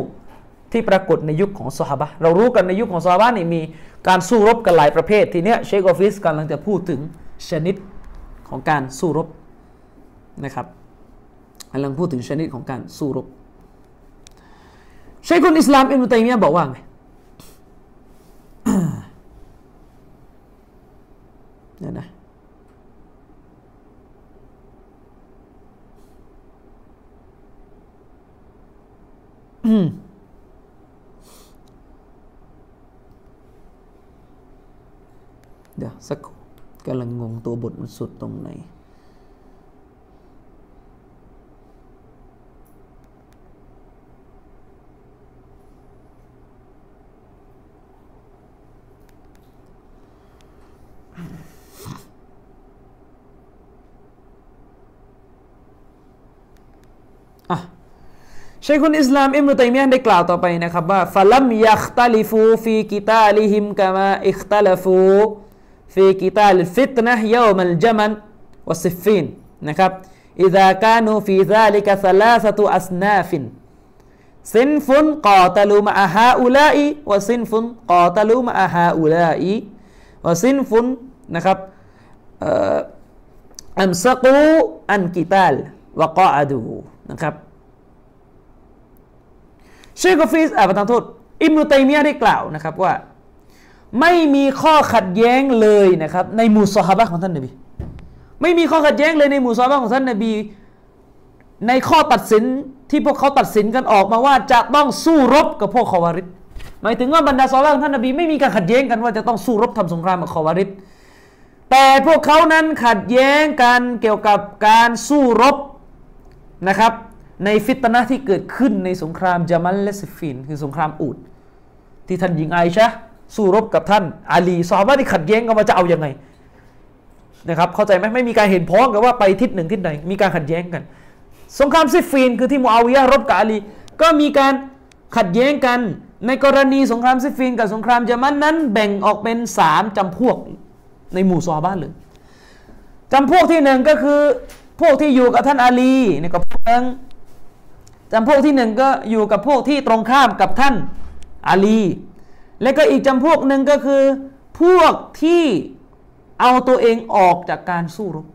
ที่ปรากฏในยุคของซอฮาบะเรารู้กันในยุคของซอฮาบะนี่มีการสู้รบกันหลายประเภท ทีเนี้ยเชคอฟิสกำลังจะพูดถึงชนิด ของการสู้รบนะครับกำลังพูดถึงชนิดของการสู้รบเชคุนอิสลามอิบนุตัยมียะบอกว่าไงเนี่ยนะเดี๋ยวสัก กำลังงงตัวบทมันสุดตรงไหนเชคุลอิสลามอิบนุตัยมียะได้กล่าวต่อไปนะครับว่าفلم يختلفوا في قتالهم كما اختلفوا في قتال الفتنة يوم الجمل وصفين นะครับ إذ كانوا في ذلك ثلاثة أصناف صنف قاتلوا مع هؤلاء وصنف قاتلوا مع هؤلاء وصنف นะครับอัมสกูอันกิตาลวะกอดูนะครับเชคกฟิสอาบัตันโทษอิมนุตัมียะได้กล่าวนะครับว่า ไม่มีข้อขัดแย้งเลยนะครับ ในหมู่ซอฮาบะของท่านนบีไม่มีข้อขัดแย้งเลยในหมู่ซอฮาบะของท่านนบี ในข้อตัดสินที่พวกเขาตัดสินกันออกมาว่าจะต้องสู้รบกับพวกคอวาริดหมายถึงว่าบรรดาซอฮาบะของท่านนบีไม่มีการขัดแย้งกันว่าจะต้องสู้รบทำสงครามกับคอวาริดแต่พวกเขานั้นขัดแย้งกันเกี่ยวกับการสู้รบนะครับ ในฟิตนะที่เกิดขึ้นในสงครามจามัลและซิฟิน คือสงครามอูฐที่ท่านหญิงไอชะ สู้รบกับท่านอาลีซอฮาบะที่ขัดแย้งกันว่าจะเอาอยัางไงนะครับเข้าใจไหมไม่มีการเห็นพ้องกันว่าไปทิศหนึ่งทิศใดมีการขัดแย้งกัน สงครามซิฟินคือที่มูอาวิยะรบกับอาลีก็มีการขัดแย้งกัน ในกรณีสงครามซิฟินกับสงครามจามัลนั้น แบ่งออกเป็นสามจำพวกในหมู่ซอฮาบะเลยจำพวกที่หนึ่งก็คือพวกที่อยู่กับท่านอาลีนี่ก็พวกนึงจำพวกที่หนึ่งก็อยู่กับพวกที่ตรงข้ามกับท่านอาลี และก็อีกจำพวกหนึ่งก็คือ พวกที่เอาตัวเองออกจากการสู้รบ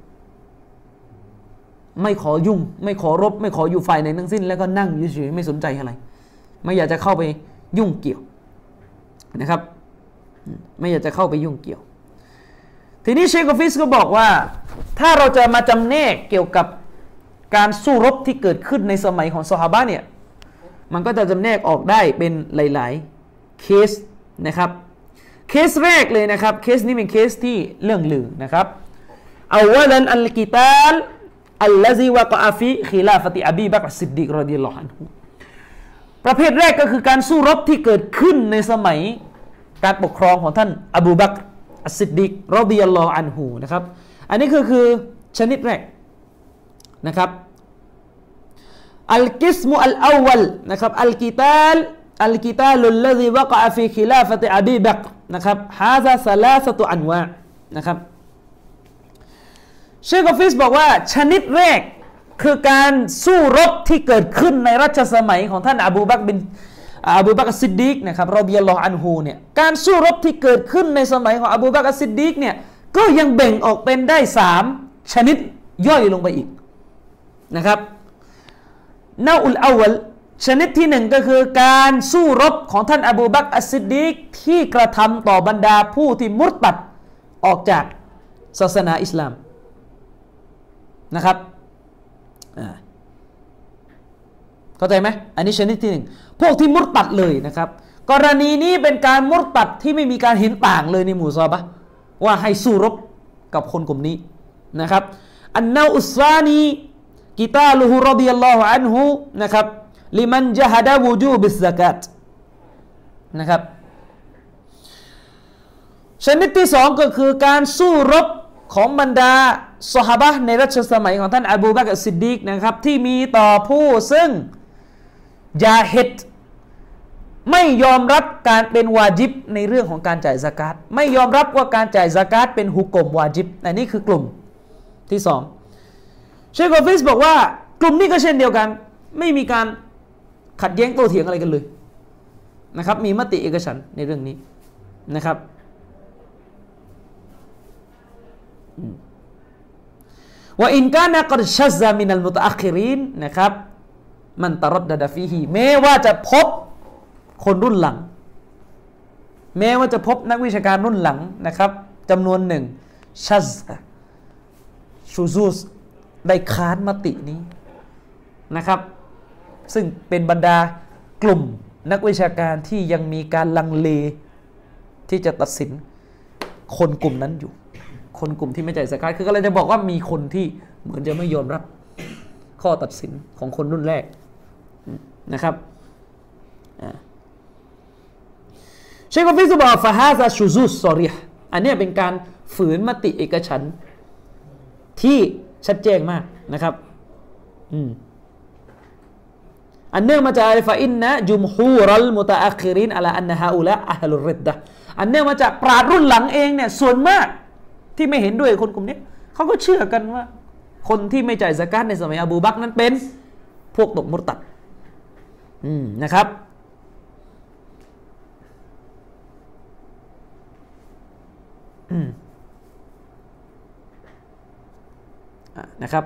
ไม่ขอยุ่ง ไม่ขอรบ ไม่ขออยู่ฝ่ายไหนทั้งสิ้น แล้วก็นั่งเฉยๆไม่สนใจอะไร ไม่อยากจะเข้าไปยุ่งเกี่ยวนะครับ ไม่อยากจะเข้าไปยุ่งเกี่ยว ทีนี้เชคอฟิสก็บอกว่า ถ้าเราจะมาจำแนกเกี่ยวกับการสู้รบที่เกิดขึ้นในสมัยของซอฮาบะเนี่ยมันก็จะจำแนกออกได้เป็นหลาย ๆ เคส นะครับเคสแรกเลยนะครับเคสนี้เป็นเคสที่เลื่องลือนะครับأولا القتال الذي وقع في خلافة أبي بكر الصديق رضي الله عنهประเภทแรกก็คือการสู้รบที่เกิดขึ้นในสมัยการปกครองของท่านอบูบักอัสซิดดิกرضي الله عنه นะครับ อันนี้คือคือชนิดแรกนะครับอัลกิสมุอัลอวัลนะครับอัลกิตาล อัลกิตาลุลลซีวะกะฟีคิลาฟติอบีบักนะครับฮาซาซาลาสตุอันวะนะครับเชคกอฟิสบอกว่าชนิดแรกคือการสู้รบที่เกิดขึ้นในรัชสมัยของท่านอบูบักบินอบูบักซิดดีกนะครับرضي الله عنه เนี่ยการสู้รบที่เกิดขึ้นในสมัยของอบูบักซิดดีกเนี่ยก็ยังแบ่งออกเป็นได้สามชนิดย่อยลงไปอีกนะครับالنوع الأول ชนิดที่หนึ่งก็คือการสู้รบของท่านอบูบักอัสซิดดีกที่กระทำต่อบรรดาผู้ที่มุรตัดออกจากศาสนาอิสลามนะครับเข้าใจไหมอันนี้ชนิดที่หนึ่งพวกที่มุตตัดเลยนะครับ กรณีนี้เป็นการมุตตัดที่ไม่มีการเห็นต่างเลยในหมู่ซอบะว่าให้สู้รบกับคนกลุ่มนี้นะครับอันนาอุสานีกิตาลูฮุรดิยัลลอฮุอันฮุนะครับ ลิมันจฮดาวูจูบิสซากาตนะครับ ชนิดที่สองก็คือการสู้รบของบรรดาสหบะในรัชสมัยของท่านอบูบักรซิดดีกนะครับ ที่มีต่อผู้ซึ่งยาเฮตไม่ยอมรับการเป็นวาจิบในเรื่องของการจ่ายสกาตไม่ยอมรับว่าการจ่ายสกาตเป็นฮุกกลมวาจิบอันนี้คือกลุ่มที่สองเชคโกฟิสบอกว่ากลุ่มนี้ก็เช่นเดียวกัน ไม่มีการ ขัดแย้งโต้เถียงอะไรกันเลยนะครับ มีมติเอกฉันในเรื่องนี้นะครับว่าอินกานะกรชัซามินัลมุตอัคิรินนะครับ มันตรดดาฟีฮีแม้ว่าจะพบคนรุ่นหลัง แม้ว่าจะพบนักวิชาการรุ่นหลังนะครับจำนวนหนึ่งชัซชูซูสได้ค้านมตินี้นะครับ ซึ่งเป็นบรรดากลุ่มนักวิชาการที่ยังมีการลังเลที่จะตัดสินคนกลุ่มนั้นอยู่ คนกลุ่มที่ไม่ใจสกาดคือก็เลยจะบอกว่ามีคนที่เหมือนจะไม่ยอมรับข้อตัดสินของคนรุ่นแรกนะครับเชคกฟิสบอกฟาฮาซาชูซุสซอริยอันนี้เป็นการฝืนมติเอกฉันที่ชัดแจ้งมากนะครับ อืม อันเนื่องมาจากฟาอินนะจุมฮูรัลมุตะอัครินอัลอันนะฮาอุละอัลลุริดดะอันเนื่องมาจากปราดรุ่นหลังเองเนี่ยส่วนมากที่ไม่เห็นด้วยคนกลุ่มนี้เขาก็เชื่อกันว่า คนที่ไม่จ่ายสกาดในสมัยอบูบักนั้นเป็นพวกตกมุตตัดอืมนะครับอืมนะครับ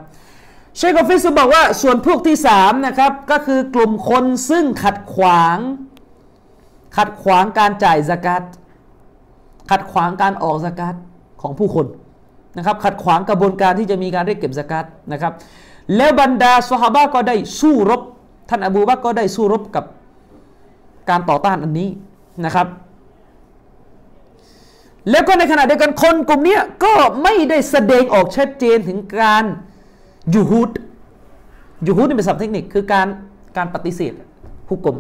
เชคอฟิสบอกว่าส่วนพวกที่สามนะครับก็คือกลุ่มคนซึ่งขัดขวาง ขัดขวางการจ่ายสกัดขัดขวางการออกสกัดของผู้คนนะครับขัดขวางกระบวนการที่จะมีการเรียกเก็บสกัดนะครับแล้วบรรดาสหบาก็ได้สู้รบ ท่านอบูบักก็ได้สู้รบกับการต่อต้านอันนี้นะครับ แล้วก็ในขณะเดียวกันคนกลุ่มนี้ก็ไม่ได้แสดงออกชัดเจนถึงการ ยูฮูดยูฮูดนี่เป็นศัพท์เทคนิคคือการการปฏิเสธฮุกกลม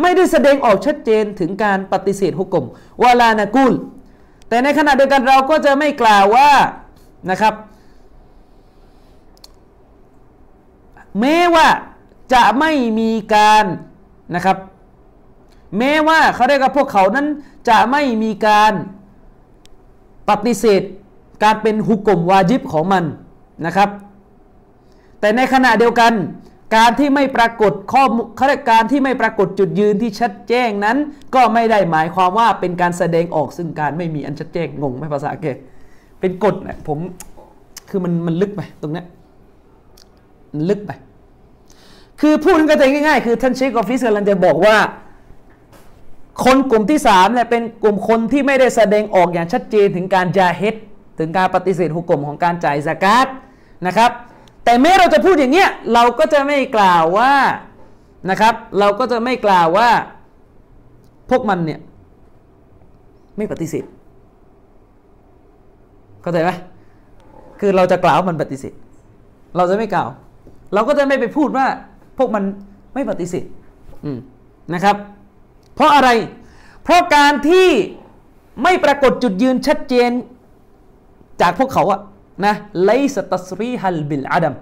ไม่ได้แสดงออกชัดเจนถึงการปฏิเสธฮุกกลมวาลานากุลแต่ในขณะเดียวกันเราก็จะไม่กล่าวว่านะครับแม้ว่าจะไม่มีการนะครับ แม้ว่าเขาเรียกว่าพวกเขานั้นจะไม่มีการปฏิเสธการเป็นฮุกกลมวาจิบของมันนะครับ แต่ในขณะเดียวกัน การที่ไม่ปรากฏข้อขารียการที่ไม่ปรากฏจุดยืนที่ชัดแจ้งนั้น ก็ไม่ได้หมายความว่าเป็นการแสดงออกซึ่งการไม่มีอันชัดแจ้งงงไหมภาษาเกเป็นกฎนะผมคือมันมันลึกไปตรงนี้มันลึกไป คือพูดกันใจง่ายๆ คือท่านเชคออฟฟิศกำลังจะบอกว่า คนกลุ่มที่สามเนี่ยเป็นกลุ่มคนที่ไม่ได้แสดงออกอย่างชัดเจนถึงการจาเฮดถึงการปฏิเสธหุกกลมของการจ่ายสกาดนะครับ แต่แม้เราจะพูดอย่างเนี้ยเราก็จะไม่กล่าวว่านะครับ เราก็จะไม่กล่าวว่า พวกมันเนี่ยไม่ปฏิเสธเข้าใจไหมคือเราจะกล่าวมันปฏิเสธเราจะไม่กล่าว เราก็จะไม่ไปพูดว่า พวกมันไม่ปฏิเสธนะครับ เพราะอะไร เพราะการที่ไม่ปรากฏจุดยืนชัดเจนจากพวกเขาอะ นะไลสตัสรีฮัลบิลอาดัม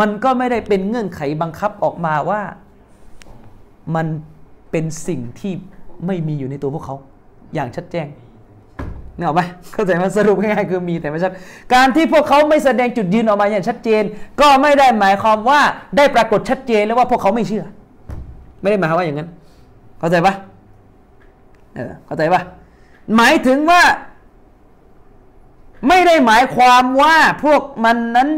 มันก็ไม่ได้เป็นเงื่อนไขบังคับออกมาว่า มันเป็นสิ่งที่ไม่มีอยู่ในตัวพวกเขา อย่างชัดแจ้งเนี่ยหรอไหมเข้าใจไหมสรุปง่ายๆคือมีแต่ไม่ชัด การที่พวกเขาไม่แสดงจุดยืนออกมาอย่างชัดเจน ก็ไม่ได้หมายความว่าได้ปรากฏชัดเจนแล้วว่าพวกเขาไม่เชื่อ ไม่ได้หมายความว่าอย่างนั้น เข้าใจปะเออเข้าใจปะหมายถึงว่า ไม่ได้หมายความว่าพวกมันนั้น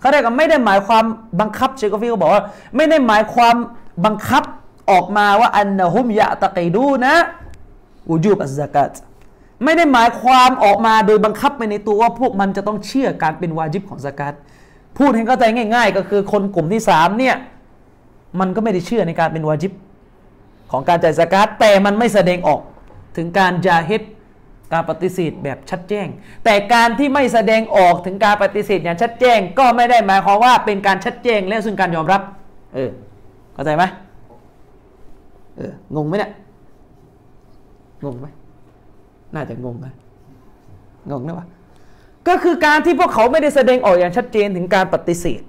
เขาเรียกว่าไม่ได้หมายความบังคับเชคอฟีก็บอกว่า ไม่ได้หมายความบังคับออกมาว่าอันนะฮุมยะตะกีดูนะอูจูบอัซกัตไม่ได้หมายความออกมาโดยบังคับไปในตัวว่าพวกมันจะต้องเชื่อการเป็นวาจิบของสกัดพูดให้เข้าใจง่าย ๆ ก็คือคนกลุ่มที่สามเนี่ยมันก็ไม่ได้เชื่อในการเป็นวาจิบของการจ่ายสกัดแต่มันไม่แสดงออกถึงการจาฮิด การปฏิเสธแบบชัดแจ้ง แต่การที่ไม่แสดงออกถึงการปฏิเสธอย่างชัดแจ้ง ก็ไม่ได้หมายความว่าเป็นการชัดแจ้งและซึ่งการยอมรับ เออเข้าใจไหมเอองงไหมเนี่ยงงไหมน่าจะงงนะงงนะวะก็คือการที่พวกเขาไม่ได้แสดงออกอย่างชัดเจนถึงการปฏิเสธ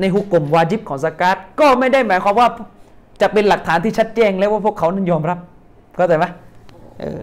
ในหุกกลมวาจิบของสกัดก็ไม่ได้หมายความว่าจะเป็นหลักฐานที่ชัดแจ้งแล้วว่าพวกเขานั้นยอมรับเข้าใจไหมเออ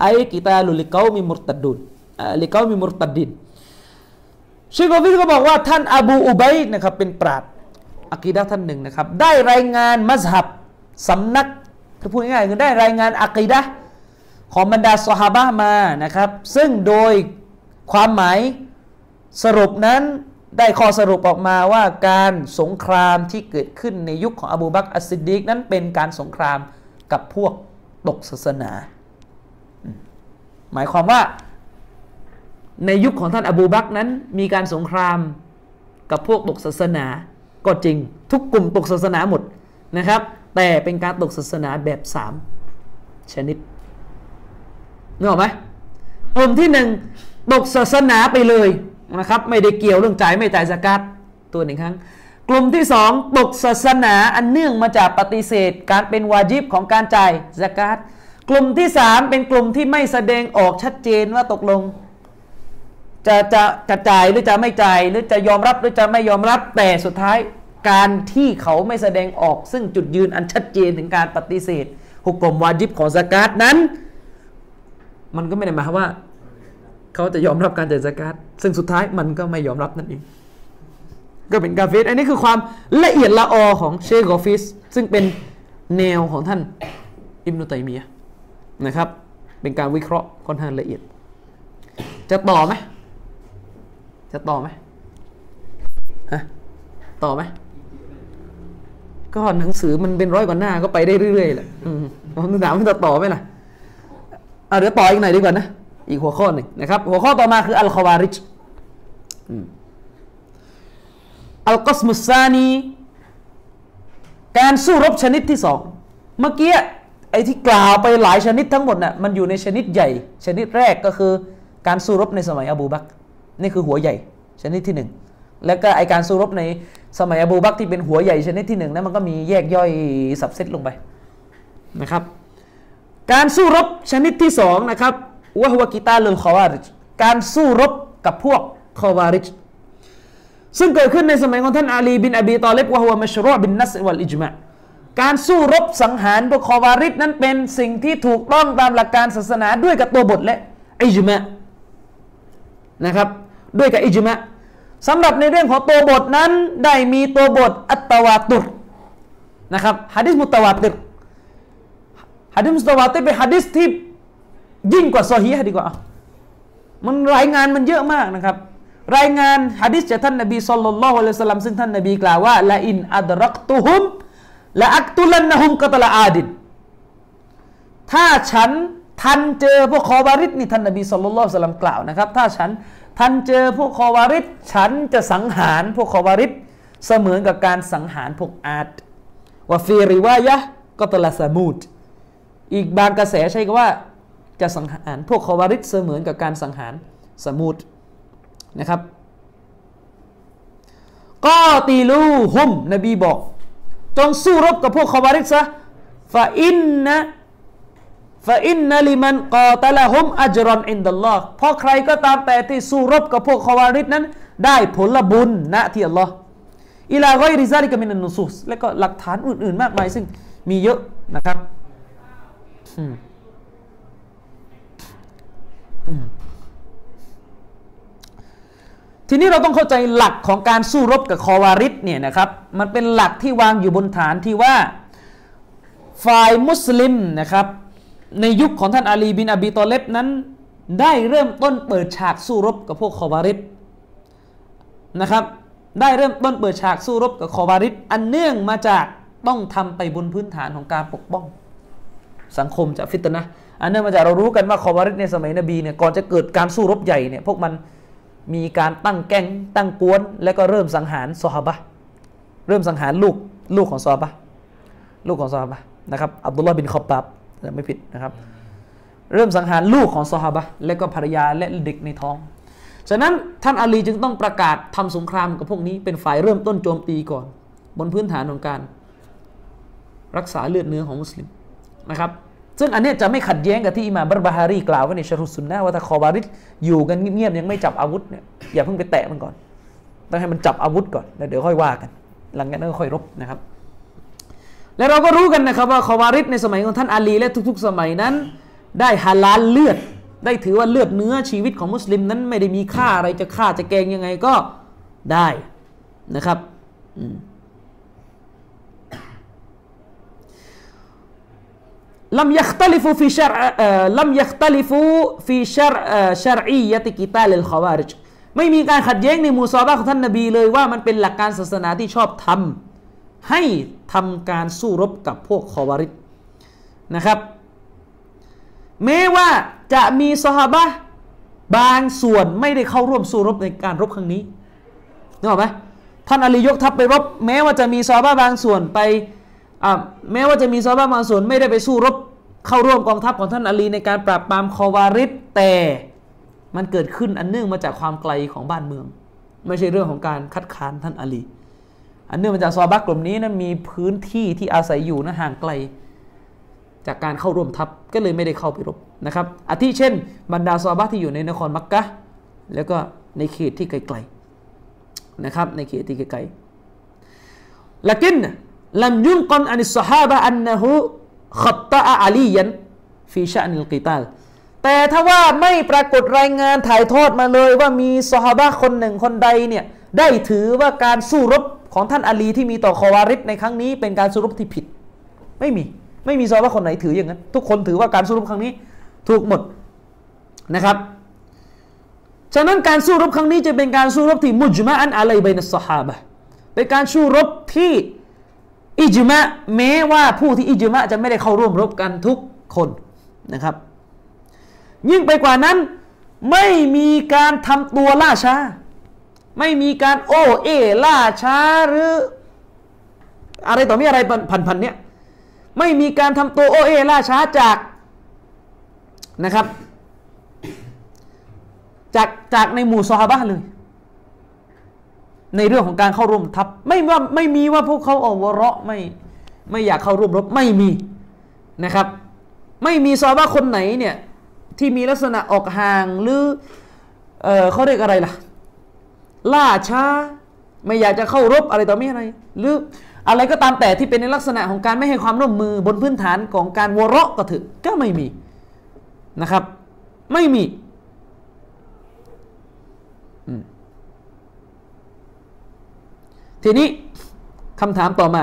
ไอ้กิตาลุลิกามีมุรตัดดุนลิกามีมุรตัดดินชิโกฟิก็บอกว่าท่านอบูอุบัยนะครับเป็นปราชญ์อักีดะท่านหนึ่งนะครับ ได้รายงานมัสฮับสำนักถ้าพูดง่ายๆคือได้รายงานอักีดะของบรรดาสฮาบะมานะครับ ซึ่งโดยความหมายสรุปนั้นได้ข้อสรุปออกมาว่าการสงครามที่เกิดขึ้นในยุคของอบูบักอัสซิดดิกนั้นเป็นการสงครามกับพวกตกศาสนา หมายความว่า ในยุคของท่านอบูบักนั้น มีการสงครามกับพวกตกศาสนาก็จริง ทุกกลุ่มตกศาสนาหมดนะครับ แต่เป็นการตกศาสนาแบบสามชนิดนึกออกไหมกลุ่มที่หนึ่งตกศาสนาไปเลยนะครับ ไม่ได้เกี่ยวเรื่องจ่ายไม่จ่ายสกัดตัวหนึ่งครั้ง กลุ่มที่สองตกศาสนาอันเนื่องมาจากปฏิเสธ การเป็นวาจิบของการจ่ายสกัด กลุ่มที่สามเป็นกลุ่มที่ไม่แสดงออกชัดเจนว่าตกลง จะจะจะจ่ายหรือจะไม่จ่ายหรือจะยอมรับหรือจะไม่ยอมรับแต่สุดท้ายการที่เขาไม่แสดงออก ซึ่งจุดยืนอันชัดเจนถึงการปฏิเสธ หุกกลมวาจิบของสกัดนั้น มันก็ไม่ได้หมายความว่า เขาจะยอมรับการจ่ายสกัดซึ่งสุดท้ายมันก็ไม่ยอมรับนั่นเองก็เป็นกาเฟสอันนี้คือความละเอียดละออของเชคกอฟิสซึ่งเป็นแนวของท่านอิมนุตัยมียะ นะครับ เป็นการวิเคราะห์ค่อนข้างละเอียด จะต่อไหมจะต่อไหมฮะต่อไหมก็หนังสือมันเป็นร้อยกว่าหน้าก็ไปได้เรื่อยๆแหละผมถามว่าจะต่อไหมล่ะเอาเดี๋ยวต่ออีกหน่อยดีกว่านะ อีกหัวข้อหนึ่งนะครับ หัวข้อต่อมาคืออัลคาวาริจอัลกัสมุสซานี การสู้รบชนิดที่สอง เมื่อกี้ ไอ้ที่กล่าวไปหลายชนิดทั้งหมดน่ะมันอยู่ในชนิดใหญ่ ชนิดแรกก็คือการสู้รบในสมัยอบูบักนี่คือหัวใหญ่ ชนิดที่หนึ่งแล้วก็ไอการสู้รบในสมัยอบูบักที่เป็นหัวใหญ่ชนิดที่หนึ่งนั้นมันก็มีแยกย่อยสับเซตลงไปนะครับ การสู้รบชนิดที่สองนะครับวะฮวกิตาลุลคอวาริจการสู้รบกับพวกคอวาริจซึ่งเกิดขึ้นในสมัยของท่านอาลีบินอบีตอเลบวะฮวมัชรุบินนัสวัลอิจมะ การสู้รบสังหารพวกคอวาริจนั้นเป็นสิ่งที่ถูกต้องตามหลักการศาสนาด้วยกับตัวบทและอิจมะนะครับด้วยกับอิจมะสำหรับในเรื่องของตัวบทนั้นได้มีตัวบทอัตตวาตุรนะครับฮะดิษมุตตวาติรฮะดิษมุตตวาติรเป็นฮะดิษที่ยิ่งกว่าซอฮีฮ์ดีกว่ามันรายงานมันเยอะมากนะครับ รายงานฮะดิษจากท่านนบีสุลต่านละฮ์อะลัยฮิสลามซึ่งท่านนบีกล่าวว่าละอินอัดรักตุฮุม และอักตุลันนะฮุมกตละอาดินถ้าฉันทันเจอพวกคอบาริดนี่ท่านนบีสุลต่านสลัมกล่าวนะครับ ถ้าฉันทันเจอพวกคอบาริดฉันจะสังหารพวกคอบาริดเสมือนกับการสังหารพวกอาดว่าฟีริวายะก็ตละสมูดอีกบางกระแสใช้คำว่าจะสังหารพวกคอวาริดเสมือนกับการสังหารสมุดนะครับก็ตีลูฮุมนบีบอก จงสู้รบกับพวกคอวาริดซะฟาอินนะฟาอินนัลิมันกอตะละฮุมอัจรอนอินดัลลอฮ์เพราะใครก็ตามแต่ที่สู้รบกับพวกคอวาริดนั้น ได้ผลบุญณที่อัลลอฮ์อิลาไกริซาลิกามินันนุซุสและก็หลักฐานอื่นๆ มากมาย ซึ่งมีเยอะนะครับ ทีนี้เราต้องเข้าใจหลักของการสู้รบกับคอวาริดเนี่ยนะครับมันเป็นหลักที่วางอยู่บนฐานที่ว่าฝ่ายมุสลิมนะครับ ในยุคของท่านอาลีบินอบีตอเลบนั้น ได้เริ่มต้นเปิดฉากสู้รบกับพวกคอวาริดนะครับ ได้เริ่มต้นเปิดฉากสู้รบกับคอวาริดอันเนื่องมาจากต้องทำไปบนพื้นฐานของการปกป้อง สังคมจากฟิตนะอันเนื่องมาจากเรารู้กันว่าคอวาริดในสมัยนบีเนี่ยก่อนจะเกิดการสู้รบใหญ่เนี่ยพวกมัน มีการตั้งแก๊งตั้งกวน แล้วก็เริ่มสังหารซอฮาบะเริ่มสังหารลูกลูกของซอฮาบะลูกของซอฮาบะนะครับอับดุลลาห์บินขอบบับไม่ผิดนะครับ เริ่มสังหารลูกของซอฮาบะและก็ภรรยาและเด็กในท้อง ฉะนั้นท่านอาลีจึงต้องประกาศทำสงครามกับพวกนี้เป็นฝ่ายเริ่มต้นโจมตีก่อน บนพื้นฐานของการ รักษาเลือดเนื้อของมุสลิมนะครับ ซึ่งอันนี้จะไม่ขัดแย้งกับที่อิมามบัรบาฮารีกล่าวไว้ในชารุสุนนะว่าถ้าคอบาริดอยู่กันเงียบๆยังไม่จับอาวุธเนี่ยอย่าเพิ่งไปแตะมันก่อนต้องให้มันจับอาวุธก่อนแล้วเดี๋ยวค่อยว่ากัน หลังจากนั้นก็ค่อยรบนะครับ และเราก็รู้กันนะครับว่าคอบาริดในสมัยของท่านอาลีและทุก ๆ สมัยนั้น ได้ฮาลาลเลือด ได้ถือว่าเลือดเนื้อชีวิตของมุสลิมนั้นไม่ได้มีค่าอะไรจะฆ่าจะแกงยังไงก็ได้นะครับอืมลัมยัคตลิฟูฟีชรลัมยัคตลิฟูฟีชรชรอีย ติกิตาลลขวาริจไม่มีการขัดแย้งในมูซาบะของท่านนบีเลยว่ามันเป็นหลักการศาสนาที่ชอบทำให้ทำการสู้รบกับพวกคอวาริดนะครับ แม้ว่าจะมีสหบะบางส่วนไม่ได้เข้าร่วมสู้รบในการรบครั้งนี้นึกออกไหมท่านอาลียกทัพไปรบ แม้ว่าจะมีซอบะบางส่วนไป แม้ว่าจะมีซอบ้าบางส่วนไม่ได้ไปสู้รบเข้าร่วมกองทัพของท่านอาลีในการปราบปรามคอวาริดแต่มันเกิดขึ้นอันเนื่องมาจากความไกลของบ้านเมือง ไม่ใช่เรื่องของการคัดค้านท่านอาลี อันเนื่องมาจากซอบ้ากลุ่มนี้นะมีพื้นที่ที่อาศัยอยู่นะห่างไกล จากการเข้าร่วมทัพก็เลยไม่ได้เข้าไปรบนะครับอาทิเช่น บรรดาซอบ้าที่อยู่ในนครมักกะแล้วก็ในเขตที่ไกลๆนะครับในเขตที่ไกลๆละกิน ลัมยุนกอนอันิสฮาบะอันนะฮุขัตตะอาลียันฟีชานิลกิตาลแต่ถ้าว่าไม่ปรากฏรายงานถ่ายทอดมาเลยว่ามีสฮาบะคนหนึ่งคนใดเนี่ยได้ถือว่าการสู้รบของท่านอาลีที่มีต่อคอวาริดในครั้งนี้เป็นการสู้รบที่ผิด ไม่มีไม่มีซอฮาบะคนไหนถืออย่างนั้นทุกคนถือว่าการสู้รบครั้งนี้ถูกหมดนะครับ ฉะนั้นการสู้รบครั้งนี้จะเป็นการสู้รบที่มุจมะอันอะไรไปในสฮาบะเป็นการสู้รบที่ อิจมะแม้ว่าผู้ที่อิจมะจะไม่ได้เข้าร่วมรบกันทุกคนนะครับ ยิ่งไปกว่านั้นไม่มีการทำตัวล่าช้า ไม่มีการโอ้เอล่าช้าหรือ อะไรต่อมีอะไรพันๆเนี้ยไม่มีการทำตัวโอเอล่าช้าจากนะครับ จากจากในหมู่ซอฮาบะเลย ในเรื่องของการเข้าร่วมทัพ ไม่ว่าไม่มีว่าพวกเขาออกวเราะไม่ไม่อยากเข้าร่วมรบไม่มีนะครับ ไม่มีซอบ้าคนไหนเนี่ยที่มีลักษณะออกห่างหรือเออเขาเรียกอะไรล่ะ ล่าช้า ไม่อยากจะเข้ารบอะไรต่อไม่อะไร หรืออะไรก็ตามแต่ที่เป็นในลักษณะของการไม่ให้ความร่วมมือบนพื้นฐานของการวระก็ถือก็ไม่มีนะครับ ไม่มีอืม ทีนี้คำถามต่อมา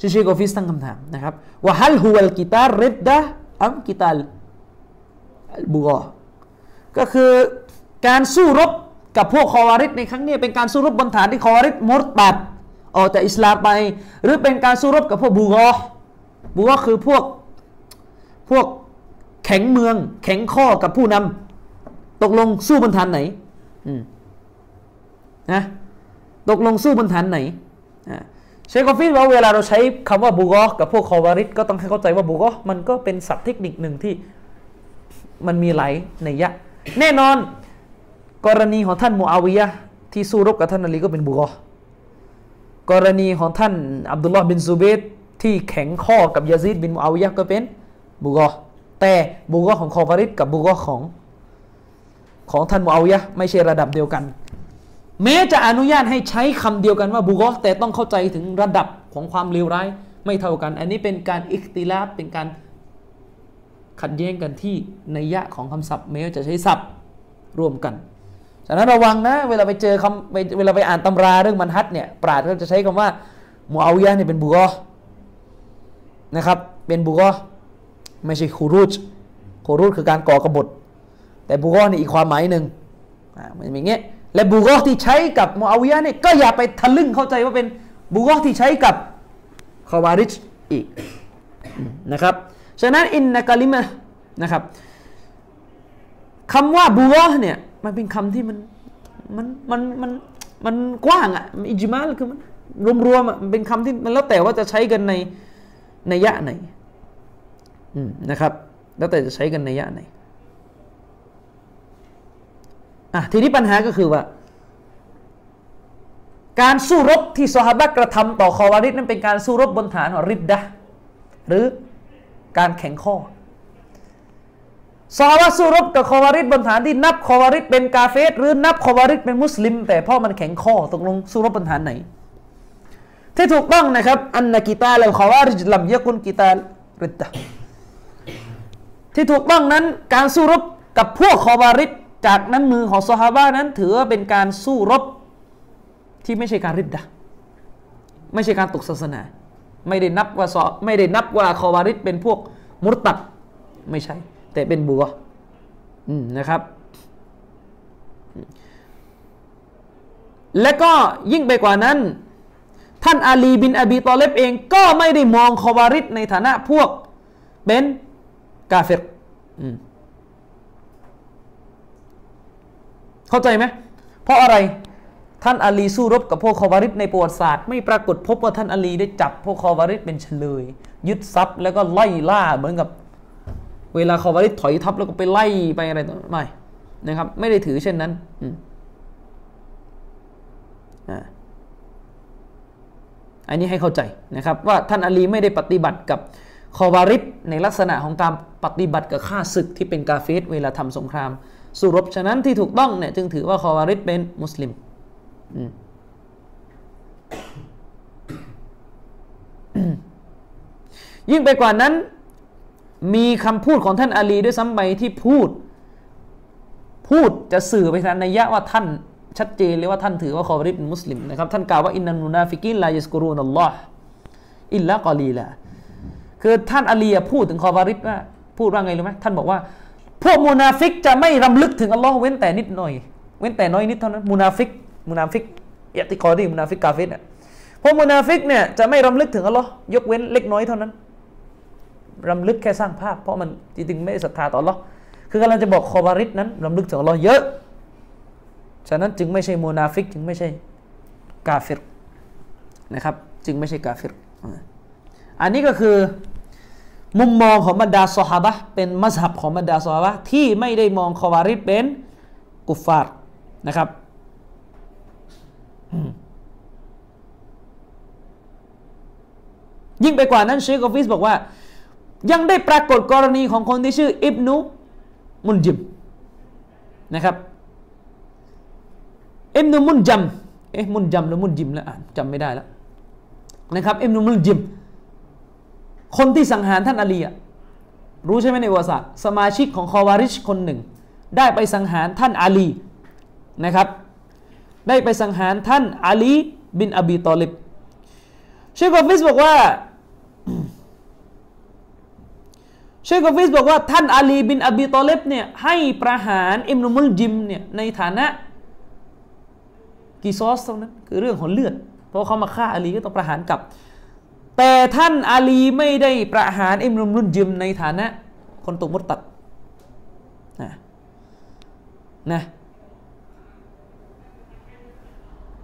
ชิชิโกฟิสตั้งคำถามนะครับว่าฮัลฮุลกิตาริดดะอัมกิตาลบุกอก็คือการสู้รบกับพวกคอวาริดในครั้งนี้เป็นการสู้รบบนฐานที่คอวาริดมรตัดออกจากอิสลามไป หรือเป็นการสู้รบกับพวกบูกอบูกอคือพวกพวกแข็งเมือง แข็งข้อกับผู้นำตกลงสู้บนฐานไหนนะ ตกลงสู้บนฐานไหนเชคกอฟิสว่าเวลาเราใช้คำว่าบูกอกับพวกคอวาริดก็ต้องให้เข้าใจว่าบูกอมันก็เป็นศัพท์เทคนิคหนึ่งที่มันมีหลายในยะ แน่นอนกรณีของท่านมูอาวิยะที่สู้รบกับท่านอาลีก็เป็นบุกอกรณีของท่านอับดุลลอฮ์บินซูเบตที่แข็งข้อกับยาซีดบินมูอาวิยะก็เป็นบุกอแต่บุกอของคอฟาริดกับบุกอของของท่านมูอาวิยะไม่ใช่ระดับเดียวกัน แม้จะอนุญาตให้ใช้คำเดียวกันว่าบุกอแต่ต้องเข้าใจถึงระดับของความเลวร้ายไม่เท่ากัน อันนี้เป็นการอิคติลาบเป็นการขัดแย้งกันที่ในยะของคำศัพท์แม้จะใช้ศัพท์ร่วมกันฉะนั้นระวังนะ เวลาไปเจอคำเวลาไปอ่านตำราเรื่องมันฮัดเนี่ยปราดก็จะใช้คำว่ามูอาวิยะเนี่ยเป็นบุกอนะครับ เป็นบุกอไม่ใช่คูรูจคูรูจคือการก่อกบฏแต่บุกอนี่อีกความหมายหนึ่งอ่ามันอย่างเงี้ย และบุกอที่ใช้กับมูอาวิยะเนี่ยก็อย่าไปทะลึ่งเข้าใจว่าเป็นบุกอที่ใช้กับคาวาริชอีกนะครับฉะนั้นอินนักลิมะนะครับคำว่าบูรอเนี่ยมันเป็นคำที่มันมันมันมันมันกว้างอะอิจมาลคือมันรวมๆอะมันเป็นคำที่มันแล้วแต่ว่าจะใช้กันในในยะไหนนะครับ แล้วแต่จะใช้กันในยะไหน อะทีนี้ปัญหาก็คือว่า การสู้รบที่ซอฮาบะกระทำต่อคอวาริดนั้นเป็นการสู้รบบนฐานของริดดะหรือการแข่งข้อซอฮาบะสู้รบกับคอวาริดบนฐานที่นับคอวาริดเป็นกาเฟสหรือนับคอวาริดเป็นมุสลิม แต่พ่อมันแข็งข้อตกลงสู้รบบนฐานไหน ที่ถูกต้องนะครับ อันนกิตาแล้วคอวาริดลำยกุนกิตาริดดะที่ถูกต้องนั้นการสู้รบกับพวกคอวาริด จากน้ำมือของซอฮาบะนั้นถือว่าเป็นการสู้รบที่ไม่ใช่การริดดะไม่ใช่การตกศาสนา ไม่ได้นับว่าซอไม่ได้นับว่าคอวาริดเป็นพวกมุรตัดไม่ใช่ แต่เป็นบัวนะครับและก็ยิ่งไปกว่านั้น ท่านอาลีบินอบีตอเลบเองก็ไม่ได้มองคอวาริดในฐานะพวกเป็นกาเฟร เข้าใจไหมเพราะอะไรท่านอาลีสู้รบกับพวกคอวาริดในประวัติศาสตร์ไม่ปรากฏพบว่าท่านอาลีได้จับพวกคอวาริดเป็นเฉลย ยึดทรัพย์แล้วก็ไล่ล่าเหมือนกับ เวลาคอวาริดถอยทัพแล้วก็ไปไล่ไปอะไรต่อไม่นะครับ ไม่ได้ถือเช่นนั้นอันนี้ให้เข้าใจนะครับ ว่าท่านอาลีไม่ได้ปฏิบัติกับคอวาริดในลักษณะของการปฏิบัติกับข้าศึกที่เป็นกาเฟสเวลาทำสงคราม สู้รบฉะนั้นที่ถูกต้องเนี่ยจึงถือว่าคอวาริดเป็นมุสลิมยิ่งไปกว่านั้น มีคำพูดของท่านอาลีด้วยซ้ำไปที่พูด พูดจะสื่อไปทางนัยยะว่าท่านชัดเจนเลยว่าท่านถือว่าคอวาริดเป็นมุสลิมนะครับ ท่านกล่าวว่าإن المنافقين لا يذكرون الله إلا قليلا คือท่านอาลีพูดถึงคอวาริดว่าพูดว่าไงรู้ไหมท่านบอกว่า พวกมูนาฟิกจะไม่รำลึกถึงอัลลอฮ์เว้นแต่นิดหน่อย เว้นแต่น้อยนิดเท่านั้นมูนาฟิกมูนาฟิก اعتقادي มูนาฟิกกาเฟรเนี่ยพวกมูนาฟิกเนี่ยจะไม่รำลึกถึงอัลลอฮ์ยกเว้นเล็กน้อยเท่านั้นรำลึกแค่สร้างภาพ เพราะมันจริงๆไม่ศรัทธาต่ออัลลอฮ์คือกำลังจะบอกคอวาริดนั้นรำลึกถึงอัลลอฮ์เยอะ ฉะนั้นจึงไม่ใช่มูนาฟิกจึงไม่ใช่กาเฟรนะครับ จึงไม่ใช่กาเฟรอันนี้ก็คือ มุมมองของบรรดาสหาบะเป็นมัสฮับของบรรดาสหาบะที่ไม่ได้มองคอวาริดเป็นกุฟฟาร์นะครับยิ่งไปกว่านั้นเชคกอฟิสบอกว่า ยังได้ปรากฏกรณีของคนที่ชื่ออิบนุมุนจิมนะครับอิบนุมุนจัมเอ๊ะมุนจัมหรือมุนจิมแล้วอ่านจำไม่ได้แล้วนะครับอิบนุมุนจิม คนที่สังหารท่านอาลีรู้ใช่ไหมในวาสะสมาชิกของคอวาริชคนหนึ่ง ได้ไปสังหารท่านอาลีนะครับ ได้ไปสังหารท่านอาลีบินอบีตอลิบเชคกอฟิสบอกว่าเชคกอฟิสบอกว่าท่านอาลีบินอบีตอลิบเนี่ยให้ประหารอิมนุมุลจิมเนี่ยในฐานะกีซอสเท่านั้นคือเรื่องของเลือดเพราะเขามาฆ่าอาลีก็ต้องประหารกลับ แต่ท่านอาลีไม่ได้ประหารอิมรุมรุนจิมในฐานะ คนตกมุตตัดนะนะ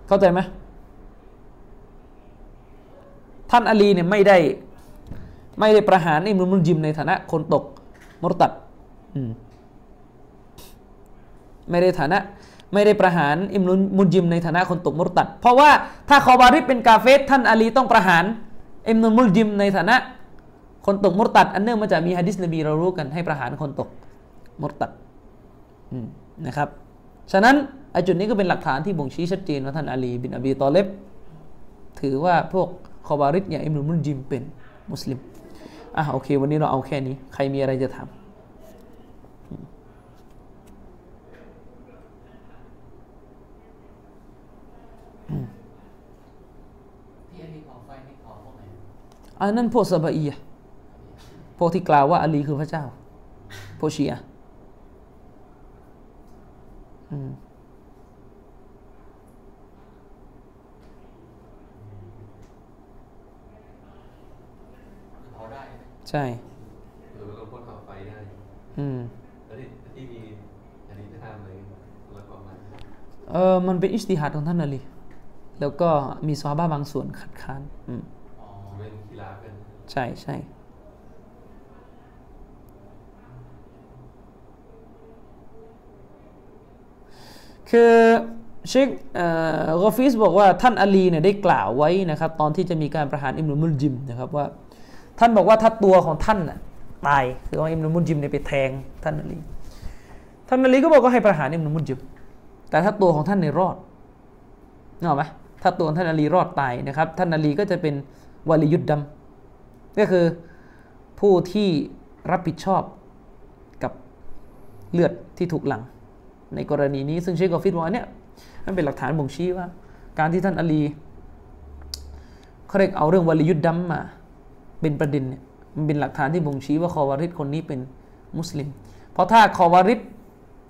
เข้าใจไหมท่านอาลีเนี่ยไม่ได้ไม่ได้ประหารอิมรุมรุนจิมในฐานะ คนตกมุตตัดไม่ได้ฐานะ ไม่ได้ประหารอิมรุนมุนจิมในฐานะคนตกมุตัด เพราะว่าถ้าคอบาริเป็นกาเฟสท่านอาลีต้องประหาร อิมรุนมุลจิมในฐานะ คนตกมุตัด อันเนื่องมาจากมีฮะดิษนบีเรารู้กันให้ประหารคนตกมุตัดนะครับฉะนั้นไอจุดนี้ก็เป็นหลักฐานที่บ่งชี้ชัดเจนว่าท่านอาลีบินอบีตอเลบถือว่าพวกคอบาริดอย่างอิมรุนมุลจิมเป็นมุสลิมอะโอเค วันนี้เราเอาแค่นี้ ใครมีอะไรจะถามที่อันนี้ขอไฟนี่ขอพวกไหน อันนั้นพวกซาบะอีพวกที่กล่าวว่าอาลีคือพระเจ้าพวกชีอะอืมใช่หรือว่าเราพ่นเผาไฟได้อืมแล้วที่ที่มีอันนี้จะทำอะไรแล้วก็มาเออมันเป็นอิสติฮัดของท่านอาลีแล้วก็มีซอบ้าบางส่วนขัดค้าน อืมอ๋อเป็นกีฬาเป็น ใช่ใช่คือเชคกอฟิสบอกว่าท่านอาลีเนี่ยได้กล่าวไว้นะครับ ตอนที่จะมีการประหารอิมรุมุลจิมนะครับว่า ท่านบอกว่าถ้าตัวของท่านตายคือว่าอิมนุมุนจิมเนี่ยไปแทงท่านอาลีท่านอาลีก็บอกก็ให้ประหารอิมนุมุนจิม แต่ถ้าตัวของท่านเนี่ยรอดนึกออกไหมถ้าตัวท่านอาลีรอดตายนะครับ ท่านอาลีก็จะเป็นวาลียุดดำ ก็คือผู้ที่รับผิดชอบกับเลือดที่ถูกหลัง ในกรณีนี้ซึ่งเชคกอฟิดว่าเนี่ยมันเป็นหลักฐานบ่งชี้ว่า การที่ท่านอาลีเขาเรียกเอาเรื่องวลียุดดำมา เป็นประเด็นเนี่ยมันเป็นหลักฐานที่บ่งชี้ว่าคอวาริดคนนี้เป็นมุสลิม เพราะถ้าคอวาริด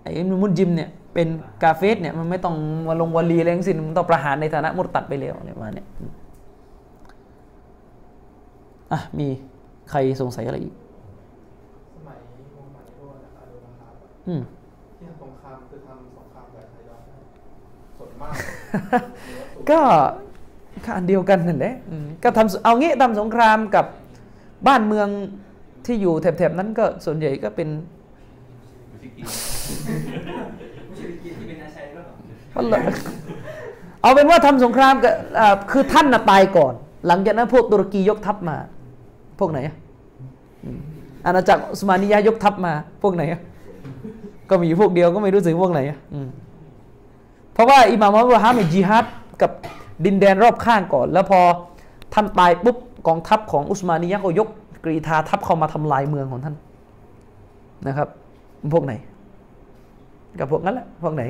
ไอ้มุนจิมเนี่ยเป็นกาเฟสเนี่ยมันไม่ต้องมาลงวลีอะไรทั้งสิ้นมันต้องประหารในฐานะมุตตัดไปแล้วเนี่ยมาเนี่ย อะมีใครสงสัยอะไรอีกสมัยมุฮัมมัดโดนอาดูบาฮาอืมที่สงครามคือทำสงครามแบบไทยดอนส่วนมากก็ก็อันเดียวกันนั่นแหละก็ทำเอางี้ทำสงครามกับบ้านเมืองที่อยู่แถบๆนั้นก็ส่วนใหญ่ก็เป็นเอาเป็นว่าทำสงครามกับคือท่านน่ะตายก่อน หลังจากนั้นพวกตุรกียกทัพมา พวกไหนอาณาจักรอุสมานียะยกทัพมา พวกไหนก็มีพวกเดียวก็ไม่รู้สึกพวกไหนเพราะว่าอิหม่ามอัลลอฮ์ฮามีจิฮัดกับดินแดนรอบข้างก่อน แล้วพอท่านตายปุ๊บกองทัพของอุสมานียะก็ยกกรีธาทัพเข้ามาทำลายเมืองของท่านนะครับ พวกไหน กับพวกนั้นแหละพวกไหน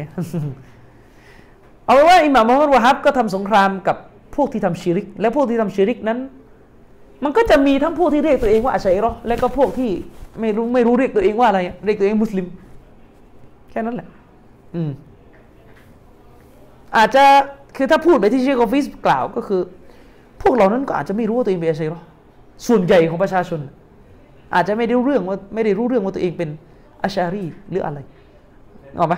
เอาไว้ว่าอิหม่ามมุฮัมมัดวะฮับก็ทำสงครามกับพวกที่ทำชิริก และพวกที่ทำชิริกนั้น มันก็จะมีทั้งพวกที่เรียกตัวเองว่าอาชัยรอและก็พวกที่ไม่รู้ไม่รู้เรียกตัวเองว่าอะไร เรียกตัวเองมุสลิม แค่นั้นแหละ อืม อาจจะคือถ้าพูดไปที่เชคอฟิสกล่าวก็คือ พวกเรานั้นก็อาจจะไม่รู้ว่าตัวเองเป็นอาชัยรอส่วนใหญ่ของประชาชน อาจจะไม่ได้รู้เรื่องว่าไม่ได้รู้เรื่องว่าตัวเองเป็นอาชารีหรืออะไรออกไหม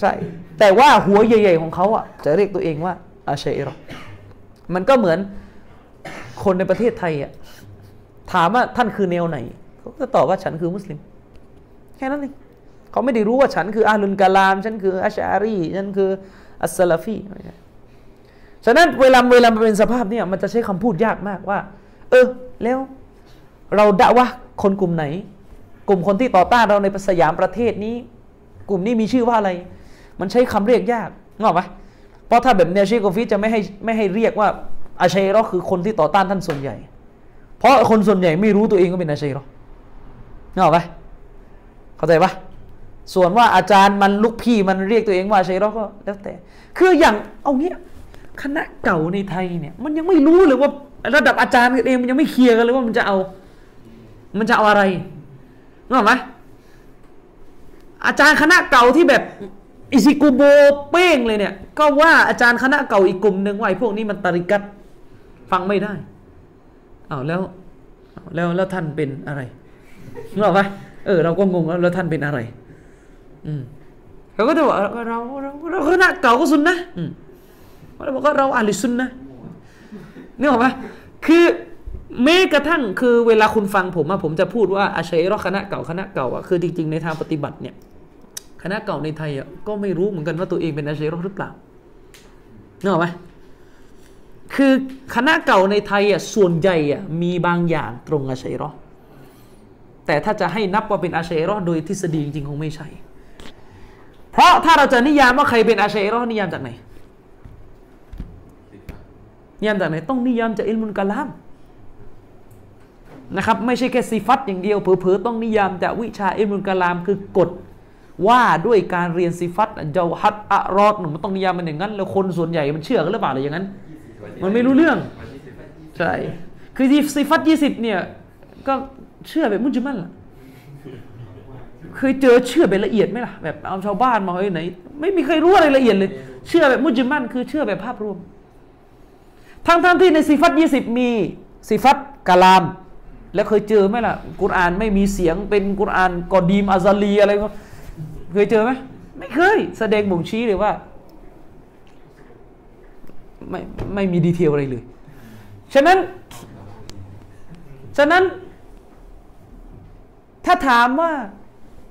ใช่แต่ว่าหัวใหญ่ ๆ ของเขาอะจะเรียกตัวเองว่าอาชัยรอมันก็เหมือน คนในประเทศไทยอะถามว่าท่านคือแนวไหนเขาก็ตอบว่าฉันคือมุสลิม แค่นั้นเองเขาไม่ได้รู้ว่าฉันคืออาลุนกาลาม ฉันคืออาชารีฉันคืออัสซาลฟีฉะนั้นเวลาเวลามันเป็นสภาพเนี่ยมันจะใช้คำพูดยากมากว่า เออ แล้วเราด่าว่าคนกลุ่มไหน กลุ่มคนที่ต่อต้านเราในสยามประเทศนี้ กลุ่มนี้มีชื่อว่าอะไร มันใช้คำเรียกยากงอกไหมเพราะถ้าแบบเนเชโกฟิจะไม่ให้ไม่ให้เรียกว่า อาชัยรอคือคนที่ต่อต้านท่านส่วนใหญ่ เพราะคนส่วนใหญ่ไม่รู้ตัวเองก็เป็นอาชัยรองอกไหมเข้าใจปะส่วนว่าอาจารย์มันลูกพี่มันเรียกตัวเองว่าชัยรอก็แล้วแต่ คืออย่างเอาเงี้ยคณะเก่าในไทยเนี่ย มันยังไม่รู้เลยว่าระดับอาจารย์เองมันยังไม่เคลียร์กันเลยว่ามันจะเอา มันจะเอาอะไรนึกออกไหมอาจารย์คณะเก่าที่แบบอิซิกุโบเป้งเลยเนี่ย ก็ว่าอาจารย์คณะเก่าอีกกลุ่มหนึ่งว่าไอ้พวกนี้มันตริกัด ฟังไม่ได้เอาแล้วแล้วแล้วท่านเป็นอะไรนึกออกไหมเออเราก็งงแล้วแล้วท่านเป็นอะไร อืมเราก็จะบอกเราเราเราคณะเก่าก็สุนนะอืมเราบอกว่าเราอาลิซุนนะนี่หรอปะคือแม้กระทั่งคือเวลาคุณฟังผมอะผมจะพูดว่าอาชัยรอคณะเก่าคณะเก่าอะคือจริง ๆ ในทางปฏิบัติเนี่ย คณะเก่าในไทยอะก็ไม่รู้เหมือนกันว่าตัวเองเป็นอาชัยรอหรือเปล่าเนอะไหม คือคณะเก่าในไทยอะส่วนใหญ่อะมีบางอย่างตรงอาชัยรอแต่ถ้าจะให้นับว่าเป็นอาชัยรอโดยทฤษฎีจริงๆคงไม่ใช่ เพราะถ้าเราจะนิยามว่าใครเป็นอาชัยรอนิยามจากไหนนิยามจากไหนต้องนิยามจากอิลมุลกะลามนะครับไม่ใช่แค่ซีฟัตอย่างเดียวเผลอๆต้องนิยามจากวิชาอิมุลกะลามคือกฎว่าด้วยการเรียนซีฟัตเจ้าฮัดอะรอดมันต้องนิยามมันอย่างนั้น แล้วคนส่วนใหญ่มันเชื่อกันหรือเปล่าอะไรอย่างนั้น มันไม่รู้เรื่อง ใช่ คือซีฟัตยี่สิบเนี่ย ก็เชื่อแบบมุจมันล่ะเคยเจอเชื่อแบบละเอียดไหมล่ะแบบเอาชาวบ้านมาเฮ้ยไหน ไม่มีใครรู้อะไรละเอียดเลย เชื่อแบบมุจมันคือเชื่อแบบภาพรวม ทั้งทั้งที่ในซีฟัตยี่สิบมีซีฟัตกะลาม แล้วเคยเจอไหมล่ะกุรอานไม่มีเสียงเป็นกุรอานกอดีมอาซาลีอะไรก็เคยเจอไหมไม่เคย แสดงบ่งชี้เลยว่า ไม่ไม่มี detail อะไรเลย ฉะนั้น ฉะนั้น ถ้าถามว่า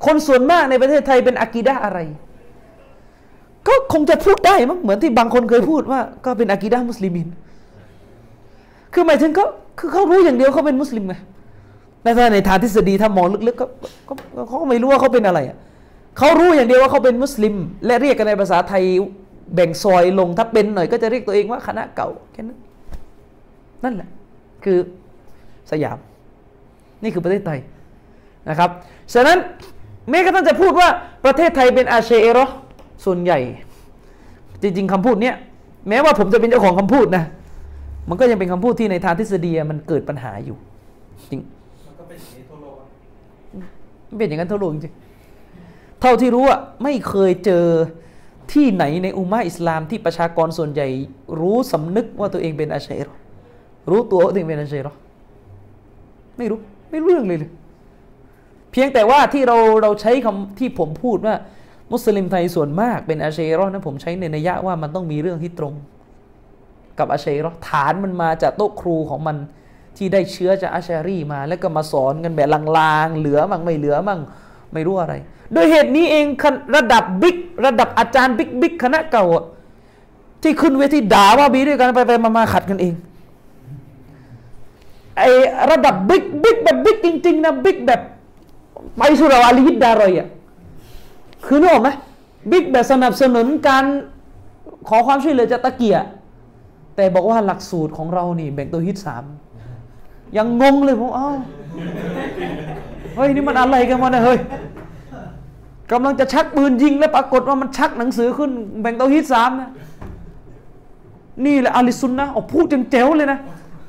คนส่วนมากในประเทศไทยเป็นอากีดะอะไร ก็คงจะพูดได้มั้งเหมือนที่บางคนเคยพูดว่า ก็เป็นอากีดะมุสลิมิน คือหมายถึงก็คือเขารู้อย่างเดียวเขาเป็นมุสลิมไงในทางทฤษฎีถ้ามองลึกๆก็เขาก็ไม่รู้ว่าเขาเป็นอะไรเขารู้อย่างเดียวว่าเขาเป็นมุสลิม และเรียกกันในภาษาไทย แบ่งซอยลงถ้าเป็นหน่อยก็จะเรียกตัวเองว่าคณะเก่าแค่นั้นนั่นแหละคือสยาม นี่คือประเทศไทยนะครับฉะนั้นแม้กระทั่งจะพูดว่าประเทศไทยเป็นอาเชเอรอส่วนใหญ่ จริง ๆคำพูดเนี้ยแม้ว่าผมจะเป็นเจ้าของคำพูดนะมันก็ยังเป็นคำพูดที่ในทางทฤษฎีมันเกิดปัญหาอยู่ จริงมันก็เป็นอย่างนี้ทั่วโลกอะมันเป็นอย่างนั้นทั่วโลกจริงเท่าที่รู้อะไม่เคยเจอ ที่ไหนในอุมมะอิสลามที่ประชากรส่วนใหญ่ รู้สำนึกว่าตัวเองเป็นอาชัยรอรู้ตัวว่าตัวเองเป็นอาชัยรอไม่รู้ไม่รู้เรื่องเลยเลยเพียงแต่ว่าที่เราเราใช้คำที่ผมพูดว่า มุสลิมไทยส่วนมากเป็นอาชัยรอนะผมใช้ในนัยยะว่ามันต้องมีเรื่องที่ตรง กับอาชัยรอฐานมันมาจากโต๊ะครูของมันที่ได้เชื้อจากอาชารีมา แล้วก็มาสอนกันแบบลางๆเหลือมั่งไม่เหลือมั่ง ไม่รู้อะไร โดยเหตุนี้เองระดับบิ๊กระดับอาจารย์บิ๊กบิ๊กคณะเก่า ที่ขึ้นเวทีด่าว่าบีด้วยกันไปไปมามาขัดกันเองไอระดับบิ๊กบิ๊กแบบบิ๊กจริงๆนะบิ๊กแบบไปสุราอาลีฮิดดารอยอะคือนึกออกไหมบิ๊กแบบสนับสนุนการขอความช่วยเหลือจากตะเกียแต่บอกว่าหลักสูตรของเรานี่ แบ่งตัวฮิตสามยังงงเลยผมอ้าว เฮ้ยนี่มันอะไรกันวะเนี่ยเฮ้ยกำลังจะชักปืนยิงแล้วปรากฏว่ามันชักหนังสือขึ้น แบ่งเตัวฮิตสามนะนี่แหละอาลิซุนนะออกพูดจังเจ๋วเลยนะ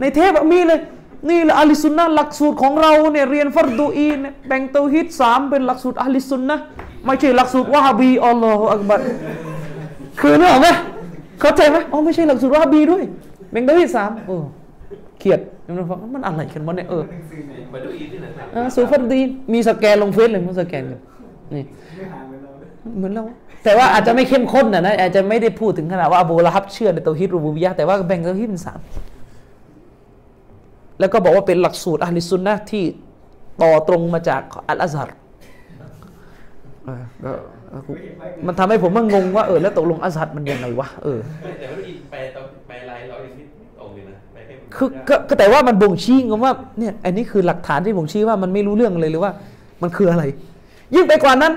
ในเทปมีเลย นี่แหละอาลิซุนนะหลักสูตรของเราเนี่ยเรียนฟัรดูอีนเนี่ยแบ่งเตัวฮิตสามเป็นหลักสูตรอาลิซุนนะไม่ใช่หลักสูตรวะฮาบีอัลลอฮฺอักบัรคือเนึกออไหมเข้าใจไหมอ๋อไม่ใช่หลักสูตรวะฮาบีด้วยแบ่งเตัวฮิตสามเอ อเขียดมันฟังมันอะไรกันวะเนี่ยเออมาดูอีที่ไหนครับอ่าสูฟันดีนมีสแกนลงเฟซเลยมันสแกนกันนี่ไม่ห่างกันเลยเหมือนเราแต่ว่าอาจจะไม่เข้มข้นนะนะอาจจะไม่ได้พูดถึงขนาดว่าอบูละฮับเชื่อในเตาฮิดรูบูบิยะห์แต่ว่าแบ่งเตาฮิดเป็นสามแล้วก็บอกว่าเป็นหลักสูตรอะลิซุนนะห์ที่ต่อตรงมาจากอัลอาซัรเออก็เออมันทำให้ผมมันงงว่าเออแล้วตกลงอัลอาซัรมันยังไงวะเออแต่ว่าอีแปลตอนแปลลายเราเองนี่ คือก็แต่ว่ามันบ่งชี้ว่าเนี่ยอันนี้คือหลักฐานที่บ่งชี้ว่ามันไม่รู้เรื่องเลยหรือว่า มันคืออะไร ยิ่งไปกว่านั้น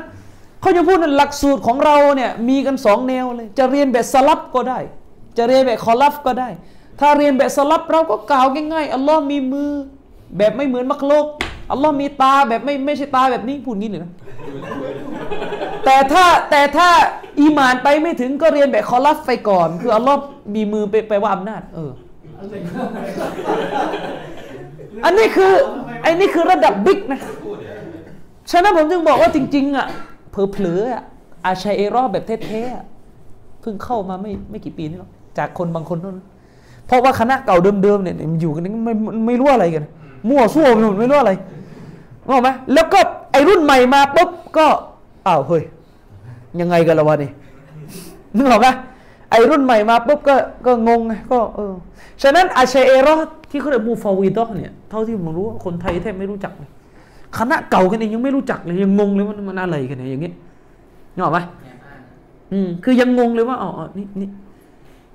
เขายังพูดว่าหลักสูตรของเราเนี่ยมีกันสองแนวเลย จะเรียนแบบสลับก็ได้ จะเรียนแบบคอลัฟก็ได้ ถ้าเรียนแบบสลับเราก็กล่าวง่ายๆอัลลอฮ์มีมือ แบบไม่เหมือนมักโลกอัลลอฮ์มีตาแบบไม่ไม่ใช่ตาแบบนี้พูดงี้เลยนะแต่ถ้าแต่ถ้าอีมานไปไม่ถึงก็เรียนแบบคอลัฟไปก่อน คืออัลลอฮ์มีมือไปไปลว่าอำนาจเออ อันนี้คือไอ้นี่คือระดับบิ๊กนะฉะนั้นผมจึงบอกว่าจริง ๆ อะเผลอๆอะอาชัยเอรอแบบเท่ๆเพิ่งเข้ามาไม่ไม่กี่ปีนี่หรอกจากคนบางคนนั้นเพราะว่าคณะเก่าเดิมๆเนี่ยมันอยู่กันไม่ไม่ไม่รู้อะไรกันมั่วซั่วไปหมดไม่รู้อะไรรู้ไหมแล้วก็ไอรุ่นใหม่มาปุ๊บก็อ้าวเฮ้ยยังไงกันละวะนี่นึกออกไหม ไอรุ่นใหม่มาปุ๊บก็ก็งงไงก็เออฉะนั้นอาชัยเอรอที่เขาเรียกมูฟาวิดอเนี่ยเท่าที่ผมรู้ว่าคนไทยแทบไม่รู้จักเลยคณะเก่ากันเองยังไม่รู้จักเลยยังงงเลยว่ามันอะไรกันเนี่ยอย่างเงี้ยนึกออกไหมแอบอ้างอืมคือยังงงเลยว่าอ๋ออ๋อนี่นี่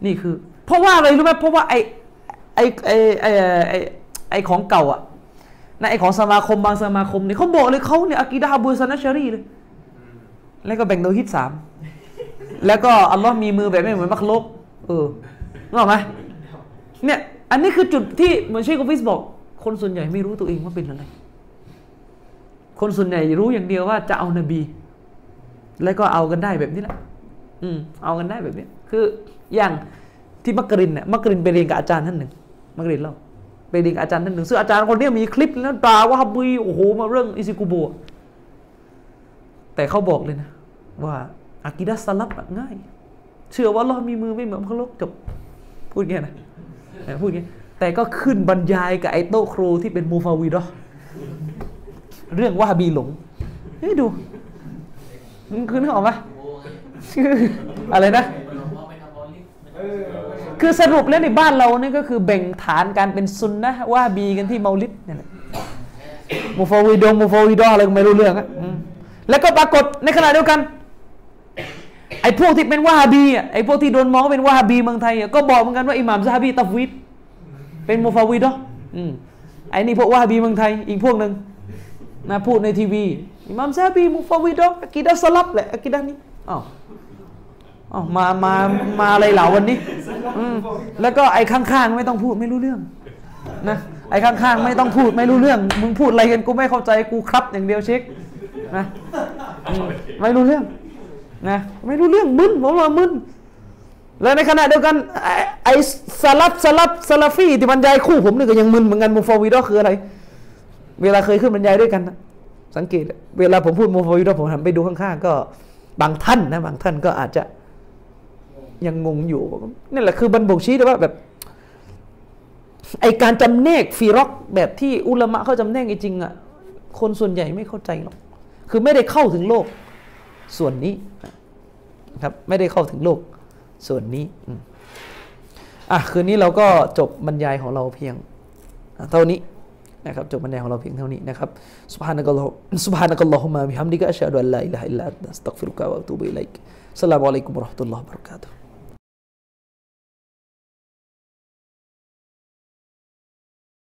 นี่คือ เพราะว่าอะไรรู้ไหมเพราะว่าไอไอไอไอไอไอของเก่าอะนะไอของสมาคมบางสมาคมเนี่ยเขาบอกเลยเขาเนี่ยอากีดะฮ์บุสนัชชารีเลยแล้วก็แบ่งโดยฮิตสาม แล้วก็อัลลอฮ์มีมือแบบไม่เหมือนมักลกเออนึกออกไหมเนี่ยอันนี้คือจุดที่เหมือนเชคกอฟิสบอก คนส่วนใหญ่ไม่รู้ตัวเองว่าเป็นอะไร คนส่วนใหญ่รู้อย่างเดียวว่าจะเอานบี แล้วก็เอากันได้แบบนี้แหละอืมเอากันได้แบบนี้ คืออย่างที่มักกรินเนี่ยมักกรินไปเรียนกับอาจารย์ท่านหนึ่งมักกรินเล่าไปเรียนกับอาจารย์ท่านหนึ่งซึ่งอาจารย์คนนี้มีคลิปแล้วด่าว่าฮับบีโอ้โหมาเรื่องอิซิกุโบแต่เขาบอกเลยนะว่า อากิดะสลับง่าย เชื่อว่าอัลลอฮ์มีมือไม่เหมือนเขาลกจบพูดอย่างนี้นะพูดอย่างนี้แต่ก็ขึ้นบรรยายกับไอ้โต๊ะครูที่เป็นมูฟาวีดอเรื่องว่าบีหลงเฮ้ยดูมันคือนึกออกไหมโอ้ยอะไรนะคือสรุปแล้วในบ้านเรานี่ก็คือแบ่งฐานการเป็นซุนนะว่าบีกันที่เมาลิดนั่แหละมูฟาวีดงมูฟาวีดออะไรก็ไม่รู้เรื่องอะแล้วก็ปรากฏในขณะเดียวกัน ไอ้พวกที่เป็นวาฮาบีอะไอ้พวกที่โดนมองเป็นวาฮาบีเมืองไทยอะก็บอกเหมือนกันว่าอิหม่ามซะฮาบีตัฟวิดเป็นมูฟาวีดออืมไอ้นี่พวกวาฮาบีเมืองไทยอีกพวกหนึ่งนะพูดในทีวีอิหม่ามซะฮาบีมูฟาวีดออะกีดะสลับแหละอะกีดะห์นี้อ้าวอ๋อมามามาอะไรเหล่าวันนี้อืมแล้วก็ไอ้ข้างๆไม่ต้องพูดไม่รู้เรื่องนะไอ้ข้างๆไม่ต้องพูดไม่รู้เรื่อง มึงพูดอะไรกันกูไม่เข้าใจกูครับอย่างเดียวเช็คนะไม่รู้เรื่อง นะไม่รู้เรื่องมึนผมว่ามึนแล้วในขณะเดียวกันไอ้สลับสลับสลับฟี่ที่บรรยายคู่ผมนี่ก็ยังมึนเหมือนกันมูฟาวิดอคืออะไร เวลาเคยขึ้นบรรยายด้วยกันนะสังเกต เวลาผมพูดมูฟาวิดอผมหันไปดูข้างๆก็บางท่านนะบางท่านก็อาจจะยังงงอยู่นี่แหละคือบันบ่งชี้เลยว่าแบบไอการจำแนกฟีร็อกแบบที่อุลามะเขาจำแนกจริงๆอะคนส่วนใหญ่ไม่เข้าใจหรอกคือไม่ได้เข้าถึงโลก ส่วนนี้นะครับ ไม่ได้เข้าถึงโลก ส่วนนี้อืมอ่ะคืนนี้เราก็จบบรรยายของเราเพียง เท่านี้นะครับจบบรรยายของเราเพียงเท่านี้นะครับ سبحانك اللهم سبحانك اللهم وبحمدك أشهد أن لا إله إلا أنت أستغفرك وأتوب إليك السلام عليكم ورحمة الله وبركاته